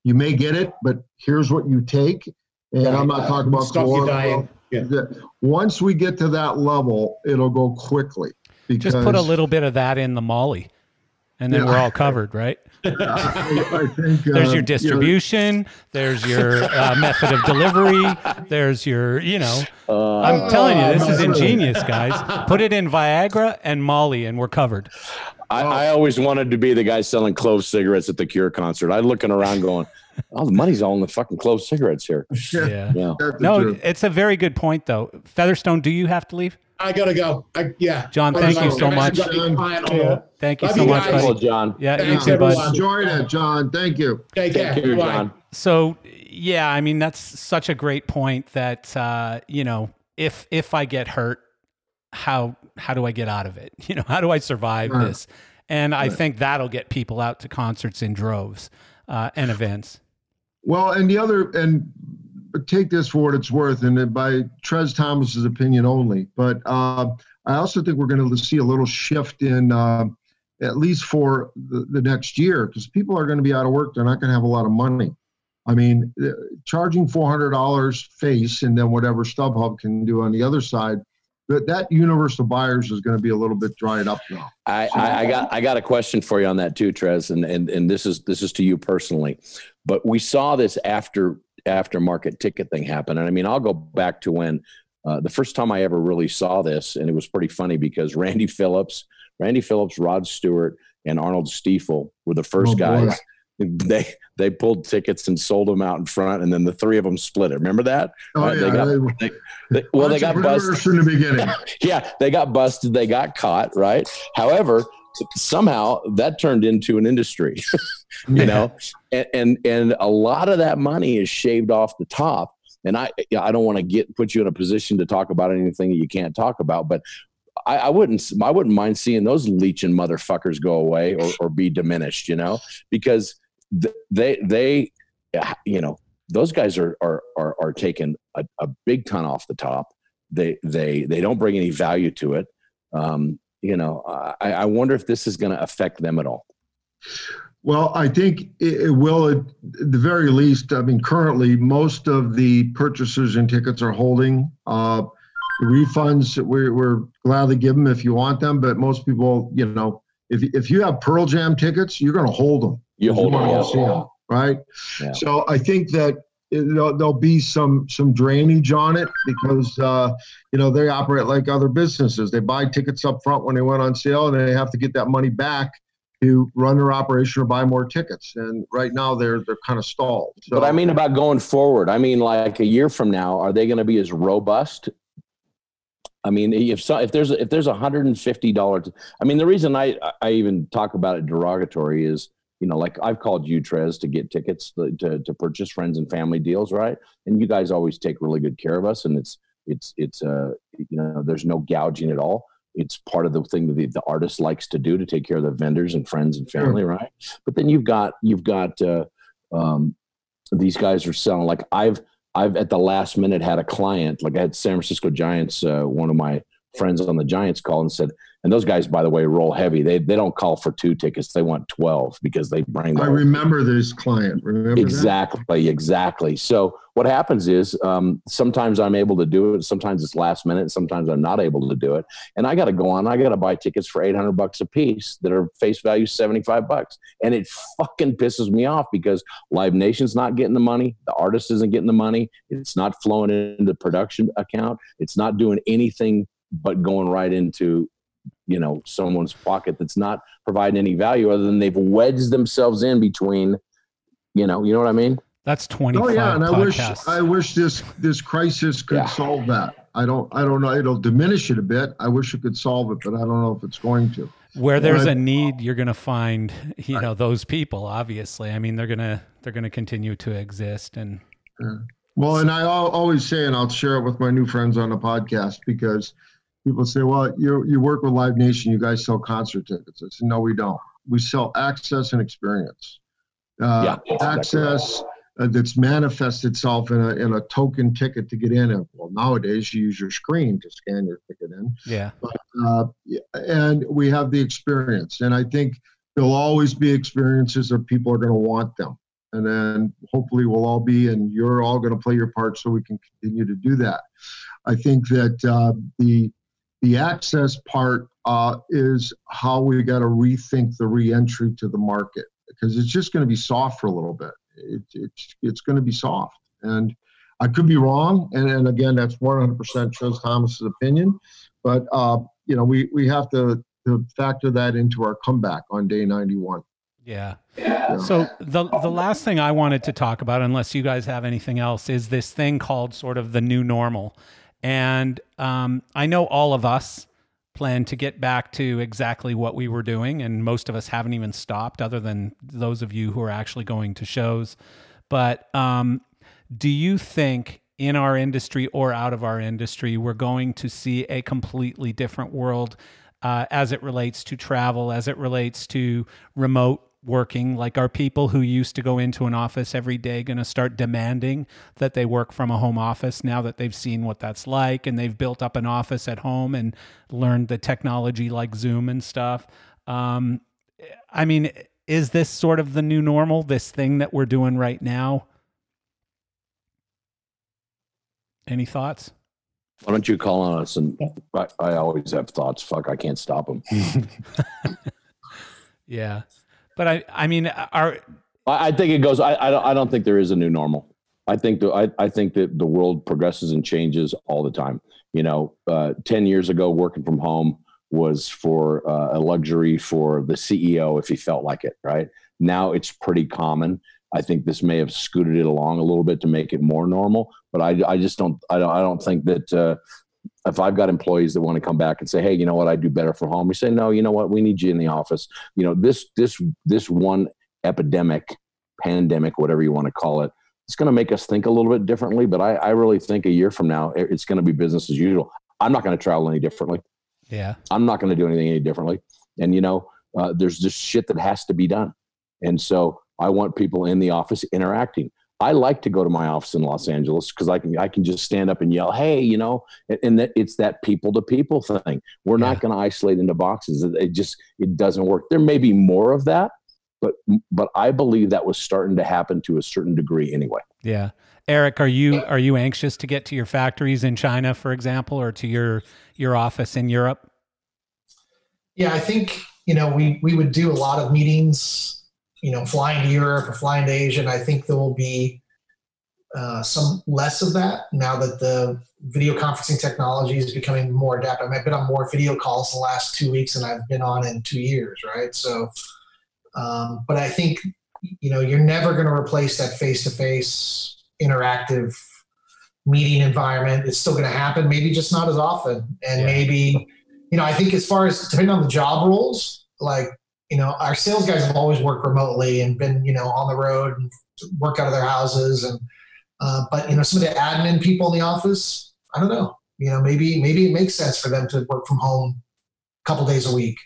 you may get it, but here's what you take. And I'm not talking about Stop you chlorophyll. dying. Yeah. that once we get to that level, it'll go quickly. Because Just put a little bit of that in the molly, and then Yeah. we're all covered, right? I, I think There's uh, your you know, distribution. There's your uh, method of delivery. There's your, you know, Uh, I'm telling you, this is Oh, ingenious, guys. Put it in Viagra and Molly, and we're covered. I, I always wanted to be the guy selling clove cigarettes at the Cure concert. I'm looking around going, oh, the money's all in the fucking closed cigarettes here. Yeah. Yeah. No, truth. it's a very good point, though. Featherstone, do you have to leave? I got to go. I, yeah. John, thank you so much. actually got a client on Yeah. Thank you Love so you much, guys. buddy. Hello, John. Yeah, you too, bud. everyone. Enjoyed it, John. Thank you. Take care. Thank you, Bye. John. So yeah, I mean that's such a great point that uh, you know if if I get hurt, how how do I get out of it? You know, how do I survive Right. this? And I think that'll get people out to concerts in droves uh, and events. Well, and the other, and take this for what it's worth, and by Tres Thomas's opinion only. But uh, I also think we're going to see a little shift in, uh, at least for the, the next year, because people are going to be out of work. They're not going to have a lot of money. I mean, charging four hundred dollars face, and then whatever StubHub can do on the other side. That that universe of buyers is going to be a little bit dried up now. I, I, I got I got a question for you on that too, Tres, and, and and this is this is to you personally. But we saw this after aftermarket ticket thing happen, and I mean I'll go back to when uh, the first time I ever really saw this, and it was pretty funny because Randy Phillips, Randy Phillips, Rod Stewart, and Arnold Stiefel were the first Oh, boy. guys. They they pulled tickets and sold them out in front, and then the three of them split it. Remember that? Oh Right, they yeah, got- they- They- well, they got busted from the beginning. yeah, they got busted, they got caught, right? However, somehow that turned into an industry, you know, and, and and a lot of that money is shaved off the top. And I I don't want to get put you in a position to talk about anything that you can't talk about, but I, I wouldn't I wouldn't mind seeing those leeching motherfuckers go away or, or be diminished, you know, because th- they they you know those guys are are are, are taking a, a big ton off the top. They they they don't bring any value to it. Um you know i i wonder if this is going to affect them at all Well, I think it, will at the very least. I mean, currently, most of the purchasers and tickets are holding. Uh, the refunds, we're, we're glad to give them if you want them, but most people, you know, if, if you have Pearl Jam tickets, you're going to hold them. you hold wanna on go see 'em, right? Yeah. So I think that it, there'll, be some some drainage on it because uh, you know they operate like other businesses. They buy tickets up front when they went on sale, and they have to get that money back to run their operation or buy more tickets. And right now they're they're kind of stalled. So, but i mean about going forward i mean like a year from now are they going to be as robust i mean if so if there's if there's a hundred and fifty dollars i mean the reason i i even talk about it derogatory is you know like i've called you Tres to get tickets to, to, to purchase friends and family deals right? And you guys always take really good care of us and it's it's it's uh you know there's no gouging at all. It's part of the thing that the, the artist likes to do to take care of the vendors and friends and family right? But then you've got you've got uh um these guys are selling like i've i've at the last minute had a client like i had san francisco giants uh, one of my friends on the giants call and said and those guys by the way roll heavy. They they don't call for two tickets. They want 12 because they bring I remember this client. Remember that? exactly exactly. So what happens is um, sometimes i'm able to do it. Sometimes it's last minute. Sometimes i'm not able to do it. And i got to go on. I got to buy tickets for 800 bucks a piece that are face value 75 bucks. And it fucking pisses me off because live nation's not getting the money. The artist isn't getting the money. It's not flowing into the production account. It's not doing anything but going right into you know someone's pocket that's not providing any value other than they've wedged themselves in between you know you know what i mean That's 25 Oh yeah, and I wish. I wish this this crisis could Yeah. solve that. I don't I don't know. It'll diminish it a bit. I wish it could solve it, but I don't know if it's going to. Where there's Right. a need, you're going to find, you know, those people. Obviously, I mean, they're gonna they're gonna continue to exist, and Well, and I always say, and I'll share it with my new friends on the podcast because people say, "Well, you you work with Live Nation, you guys sell concert tickets." I said, "No, we don't. We sell access and experience. Uh, Yeah, that's exactly access uh, that's manifests itself in a in a token ticket to get in. And well, nowadays you use your screen to scan your ticket in, yeah, uh, and we have the experience. And I think there'll always be experiences that people are going to want them. And then hopefully we'll all be, and you're all going to play your part so we can continue to do that. I think that uh, the the access part uh, is how we got to rethink the reentry to the market because it's just going to be soft for a little bit. It, it's it's going to be soft, and I could be wrong. And, and again, that's 100% Tres Thomas's opinion, but uh, you know we we have to to factor that into our comeback on day 91. yeah. Yeah. So the the last thing I wanted to talk about, unless you guys have anything else, is this thing called sort of the new normal. And um, I know all of us plan to get back to exactly what we were doing, and most of us haven't even stopped, other than those of you who are actually going to shows. But um, do you think in our industry or out of our industry, we're going to see a completely different world uh, as it relates to travel, as it relates to remote working. Like are people who used to go into an office every day going to start demanding that they work from a home office now that they've seen what that's like and they've built up an office at home and learned the technology like zoom and stuff? Um, i mean is this sort of the new normal this thing that we're doing right now? Any thoughts? Why don't you call on us and I, I always have thoughts. Fuck i can't stop them yeah but I, I mean, our. I, I think it goes. I, I don't. I don't think there is a new normal. I think the. I, I think that the world progresses and changes all the time. You know, uh, ten years ago, working from home was for uh, a luxury for the CEO if he felt like it. Right now, it's pretty common. I think this may have scooted it along a little bit to make it more normal, but I, I just don't. I don't. I don't think that. Uh, if I've got employees that want to come back and say, "Hey, you know what? I do better from home," we say, "No, you know what? We need you in the office." You know, this this this one epidemic, pandemic, whatever you want to call it, it's going to make us think a little bit differently. But I, I really think a year from now, it's going to be business as usual. I'm not going to travel any differently. Yeah, I'm not going to do anything any differently. And you know, uh, there's just shit that has to be done. And so I want people in the office interacting. I like to go to my office in Los Angeles because I can I can just stand up and yell, "Hey," you know, and, and that it's that people to people thing. We're yeah. not going to isolate into boxes. It, it just it doesn't work. There may be more of that, but but I believe that was starting to happen to a certain degree anyway. Yeah. Eric, are you are you anxious to get to your factories in China, for example, or to your your office in Europe? Yeah, I think you know we we would do a lot of meetings you know, flying to Europe or flying to Asia. And I think there will be uh, some less of that now that the video conferencing technology is becoming more adaptive. I mean, I've been on more video calls the last two weeks than I've been on in two years, right? So, um, but I think, you know, you're never going to replace that face to face interactive meeting environment. It's still going to happen, maybe just not as often. And yeah. maybe, you know, I think as far as depending on the job roles, like you know, our sales guys have always worked remotely and been, you know, on the road and work out of their houses. And, uh, but, you know, some of the admin people in the office, I don't know, you know, maybe, maybe it makes sense for them to work from home a couple days a week.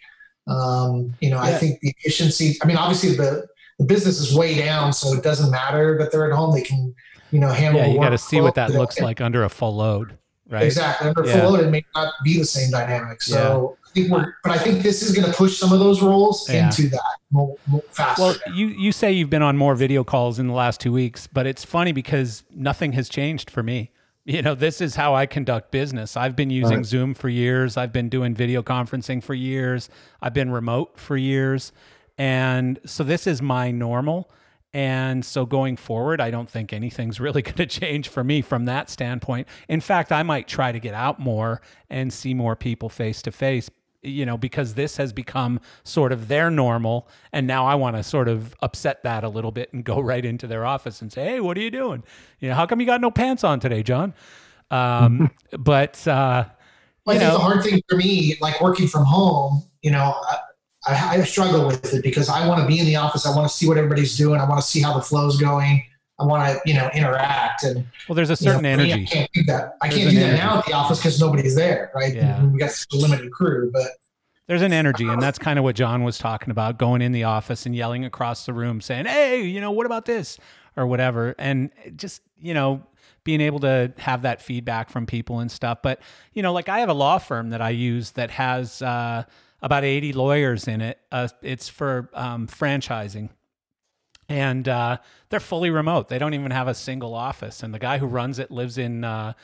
Um, you know, yeah. I think the efficiency, I mean, obviously the, the business is way down, so it doesn't matter that they're at home. They can, you know, handle. Yeah, you got to see what that looks like under a full load, right? Exactly. Under yeah. full load, it may not be the same dynamic. So, think we're, but I think this is going to push some of those roles yeah. into that more, more faster. Well, you you say you've been on more video calls in the last two weeks, but it's funny because nothing has changed for me. You know, this is how I conduct business. I've been using right. Zoom for years. I've been doing video conferencing for years. I've been remote for years, and so this is my normal. And so going forward, I don't think anything's really going to change for me from that standpoint. In fact, I might try to get out more and see more people face to face you know, because this has become sort of their normal. And now I want to sort of upset that a little bit and go right into their office and say, hey, what are you doing? You know, how come you got no pants on today, John? Um, but, uh, well, I think know, the hard thing for me, like working from home, you know, I, I struggle with it because I want to be in the office. I want to see what everybody's doing. I want to see how the flow's going. I want to, you know, interact and. Well, there's a certain you know, energy. I can't do that. I there's can't do that energy. now at the office because nobody's there, right? Yeah. We got a limited crew, but. There's an energy, and that's kind of what John was talking about: going in the office and yelling across the room, saying, "Hey, you know, what about this?" or whatever, and just you know, being able to have that feedback from people and stuff. But you know, like I have a law firm that I use that has uh, about 80 lawyers in it. Uh, it's for um, franchising and uh, they're fully remote. They don't even have a single office. And the guy who runs it lives in uh,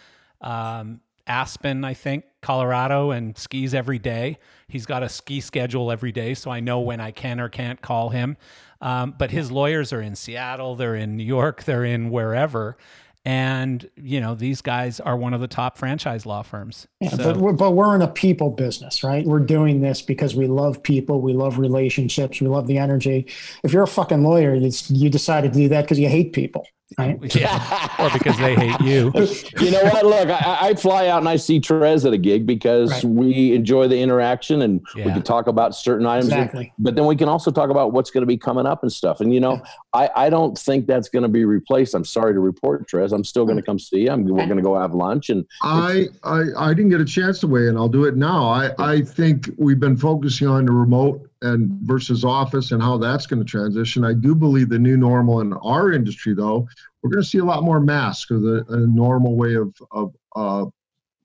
um, Aspen, I think, Colorado, and skis every day. He's got a ski schedule every day, so I know when I can or can't call him. Um, but his lawyers are in Seattle, they're in New York, they're in wherever. And you know these guys are one of the top franchise law firms. Yeah, so. but we're, but we're in a people business, right? We're doing this because we love people, we love relationships, we love the energy. If you're a fucking lawyer, you, you decided to do that because you hate people. Right. Yeah. or because they hate you. you know what? Look, I, I fly out and I see Tres at a gig because Right. we enjoy the interaction and we can talk about certain items. Exactly. But then we can also talk about what's going to be coming up and stuff. And you know, I, I don't think that's going to be replaced. I'm sorry to report, Tres. I'm still going to mm. come see you. I'm, we're going to go have lunch and I, I I didn't get a chance to weigh in. I'll do it now. I, I think we've been focusing on the remote and versus office and how that's going to transition. I do believe the new normal in our industry, though, we're going to see a lot more masks as a, a normal way of of uh,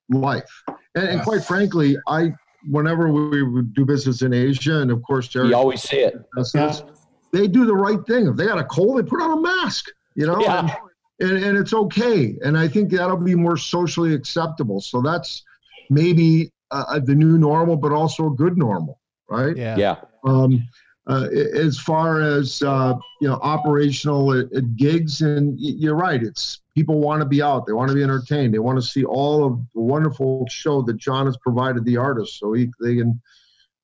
life. And, and quite frankly, I whenever we would do business in Asia, and of course, Jerry you always see it. does this, they do the right thing. If they got a cold, they put on a mask. You know. Yeah. And, and, and it's okay. And I think that'll be more socially acceptable. So that's maybe uh, the new normal, but also a good normal, right? Yeah. Yeah. Um, uh, as far as uh, you know, operational at, at gigs, and you're right. It's people want to be out. They want to be entertained. They want to see all of the wonderful show that John has provided the artists, so he, they can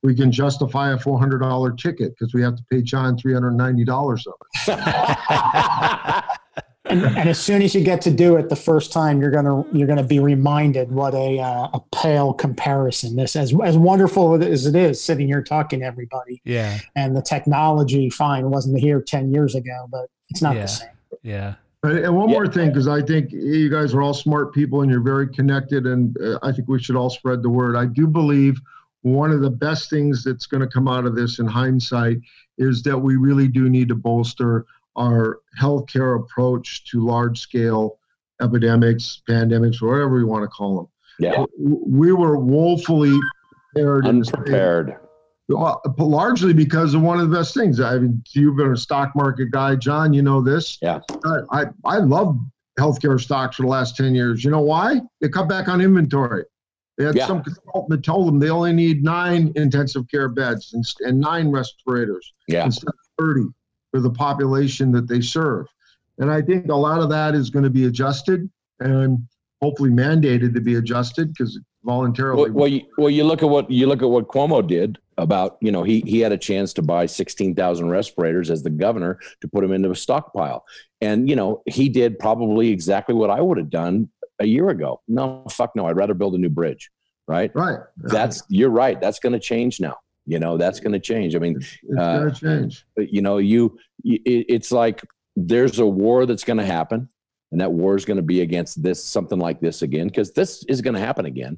we can justify a four hundred dollar ticket because we have to pay John three hundred ninety dollars of it. And, and as soon as you get to do it the first time, you're gonna you're gonna be reminded what a uh, a pale comparison this as as wonderful as it is sitting here talking to everybody Yeah. and the technology fine wasn't here ten years ago, but it's not Yeah. the same. Yeah. And and one Yeah. more thing, because I think you guys are all smart people and you're very connected, and uh, I think we should all spread the word. I do believe one of the best things that's going to come out of this in hindsight is that we really do need to bolster our healthcare approach to large scale epidemics, pandemics, or whatever we want to call them. Yeah. We were woefully prepared. in the state- Unprepared. well, uh, largely because of one of the best things. I mean, you've been a stock market guy, John. You know this. Yeah. I I, I love healthcare stocks for the last ten years. You know why? They cut back on inventory. They had Yeah. some consultant that told them they only need nine intensive care beds and, and nine respirators Yeah. instead of thirty for the population that they serve. And I think a lot of that is going to be adjusted and hopefully mandated to be adjusted because voluntarily. Well, well, you, well, you look at what you look at what Cuomo did about you know he he had a chance to buy sixteen thousand respirators as the governor to put them into a stockpile, and you know he did probably exactly what I would have done a year ago. No, fuck no, I'd rather build a new bridge, right? right. That's you're right. That's going to change now. You know that's going to change. I mean, it's uh, going to change. you know you it, it's like there's a war that's going to happen and that war is going to be against this something like this again because this is going to happen again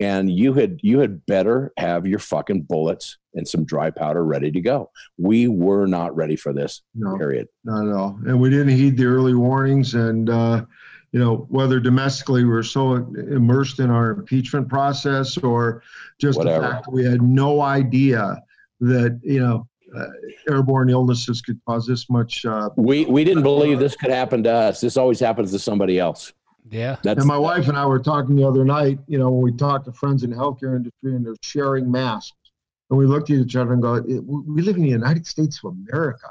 and you had you had better have your fucking bullets and some dry powder ready to go we were not ready for this No. period Not at all. And we didn't heed the early warnings. And, uh, you know, whether domestically we're so immersed in our impeachment process or just Whatever. the fact that we had no idea that, you know, uh, airborne illnesses could cause this much. Uh, we we didn't believe this could happen to us this always happens to somebody else Yeah. that's and my wife and I were talking the other night, you know, when we talked to friends in the healthcare industry and they're sharing masks. And we looked at each other and go, we live in the United States of America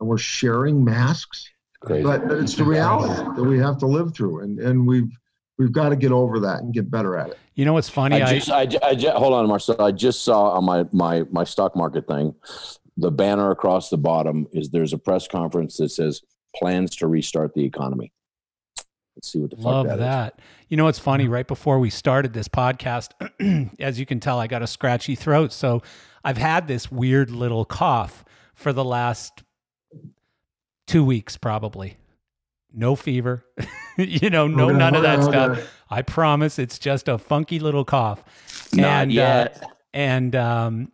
and we're sharing masks. Crazy but, but it's the reality that we have to live through and and we've we've got to get over that and get better at it You know what's funny? I I, just, I, ju- I ju- hold on, Marcel. I just saw on my my my stock market thing, the banner across the bottom is there's a press conference that says plans to restart the economy. Let's see what the fuck love that that. is. You know what's funny? Right before we started this podcast, as you can tell, I got a scratchy throat. So I've had this weird little cough for the last two weeks, probably. No fever, you know, no none of that stuff. I promise it's just a funky little cough. Not and, uh, and um,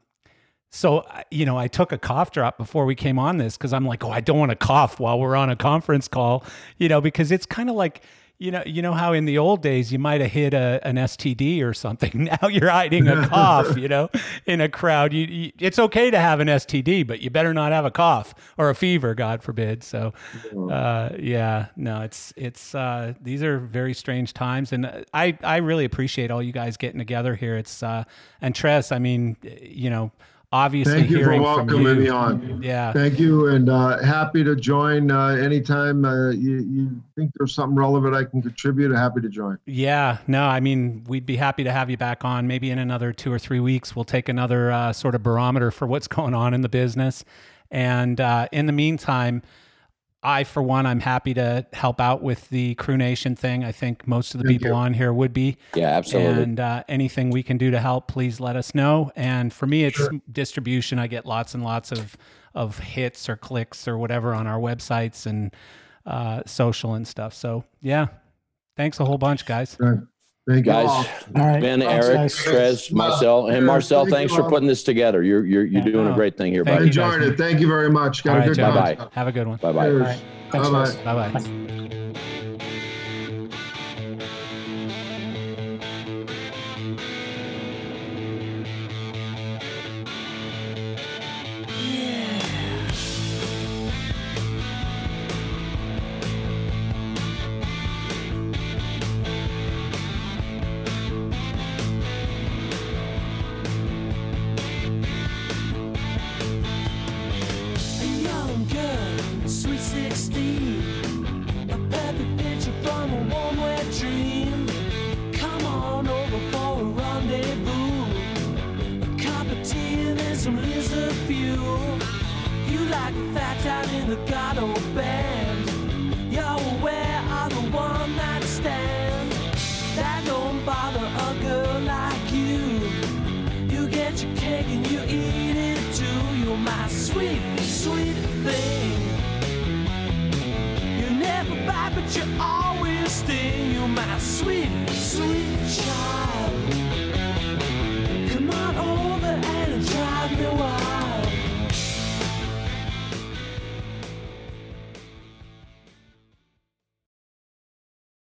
so, you know, I took a cough drop before we came on this because I'm like, oh, I don't want to cough while we're on a conference call, you know, because it's kind of like, you know, you know how in the old days you might have hit a, an STD or something. Now you're hiding a cough, you know, in a crowd. You, you, it's okay to have an STD, but you better not have a cough or a fever, God forbid. So, uh, yeah, no, it's it's uh, these are very strange times, and uh, I I really appreciate all you guys getting together here. It's uh, and Tres, I mean, you know, obviously thank you for welcoming me on yeah, thank you and uh, happy to join uh, anytime uh, you, you think there's something relevant i can contribute happy to join yeah, no, I mean, we'd be happy to have you back on. Maybe in another two or three weeks, we'll take another uh, sort of barometer for what's going on in the business, and uh, in the meantime. I, for one, I'm happy to help out with the Crew Nation thing. I think most of the Thank people you. on here would be. Yeah, absolutely. And uh, anything we can do to help, please let us know. And for me, it's Sure. distribution. I get lots and lots of of hits or clicks or whatever on our websites and uh, social and stuff. So yeah, thanks a whole bunch, guys. Right. Thank you Guys, all. All right. Ben, Thanks, Eric, guys. Tres, Marcel, and Yeah, Marcel, thank you, thanks for Bob. putting this together. You're you're you're Yeah. doing a great thing here, thank buddy. you, guys. Enjoyed it. Thank you very much. Got All a right, good Jeff. time. Bye-bye. Have a good one. Bye bye. Cheers. All right. Thanks, Bye-bye. guys. Bye bye.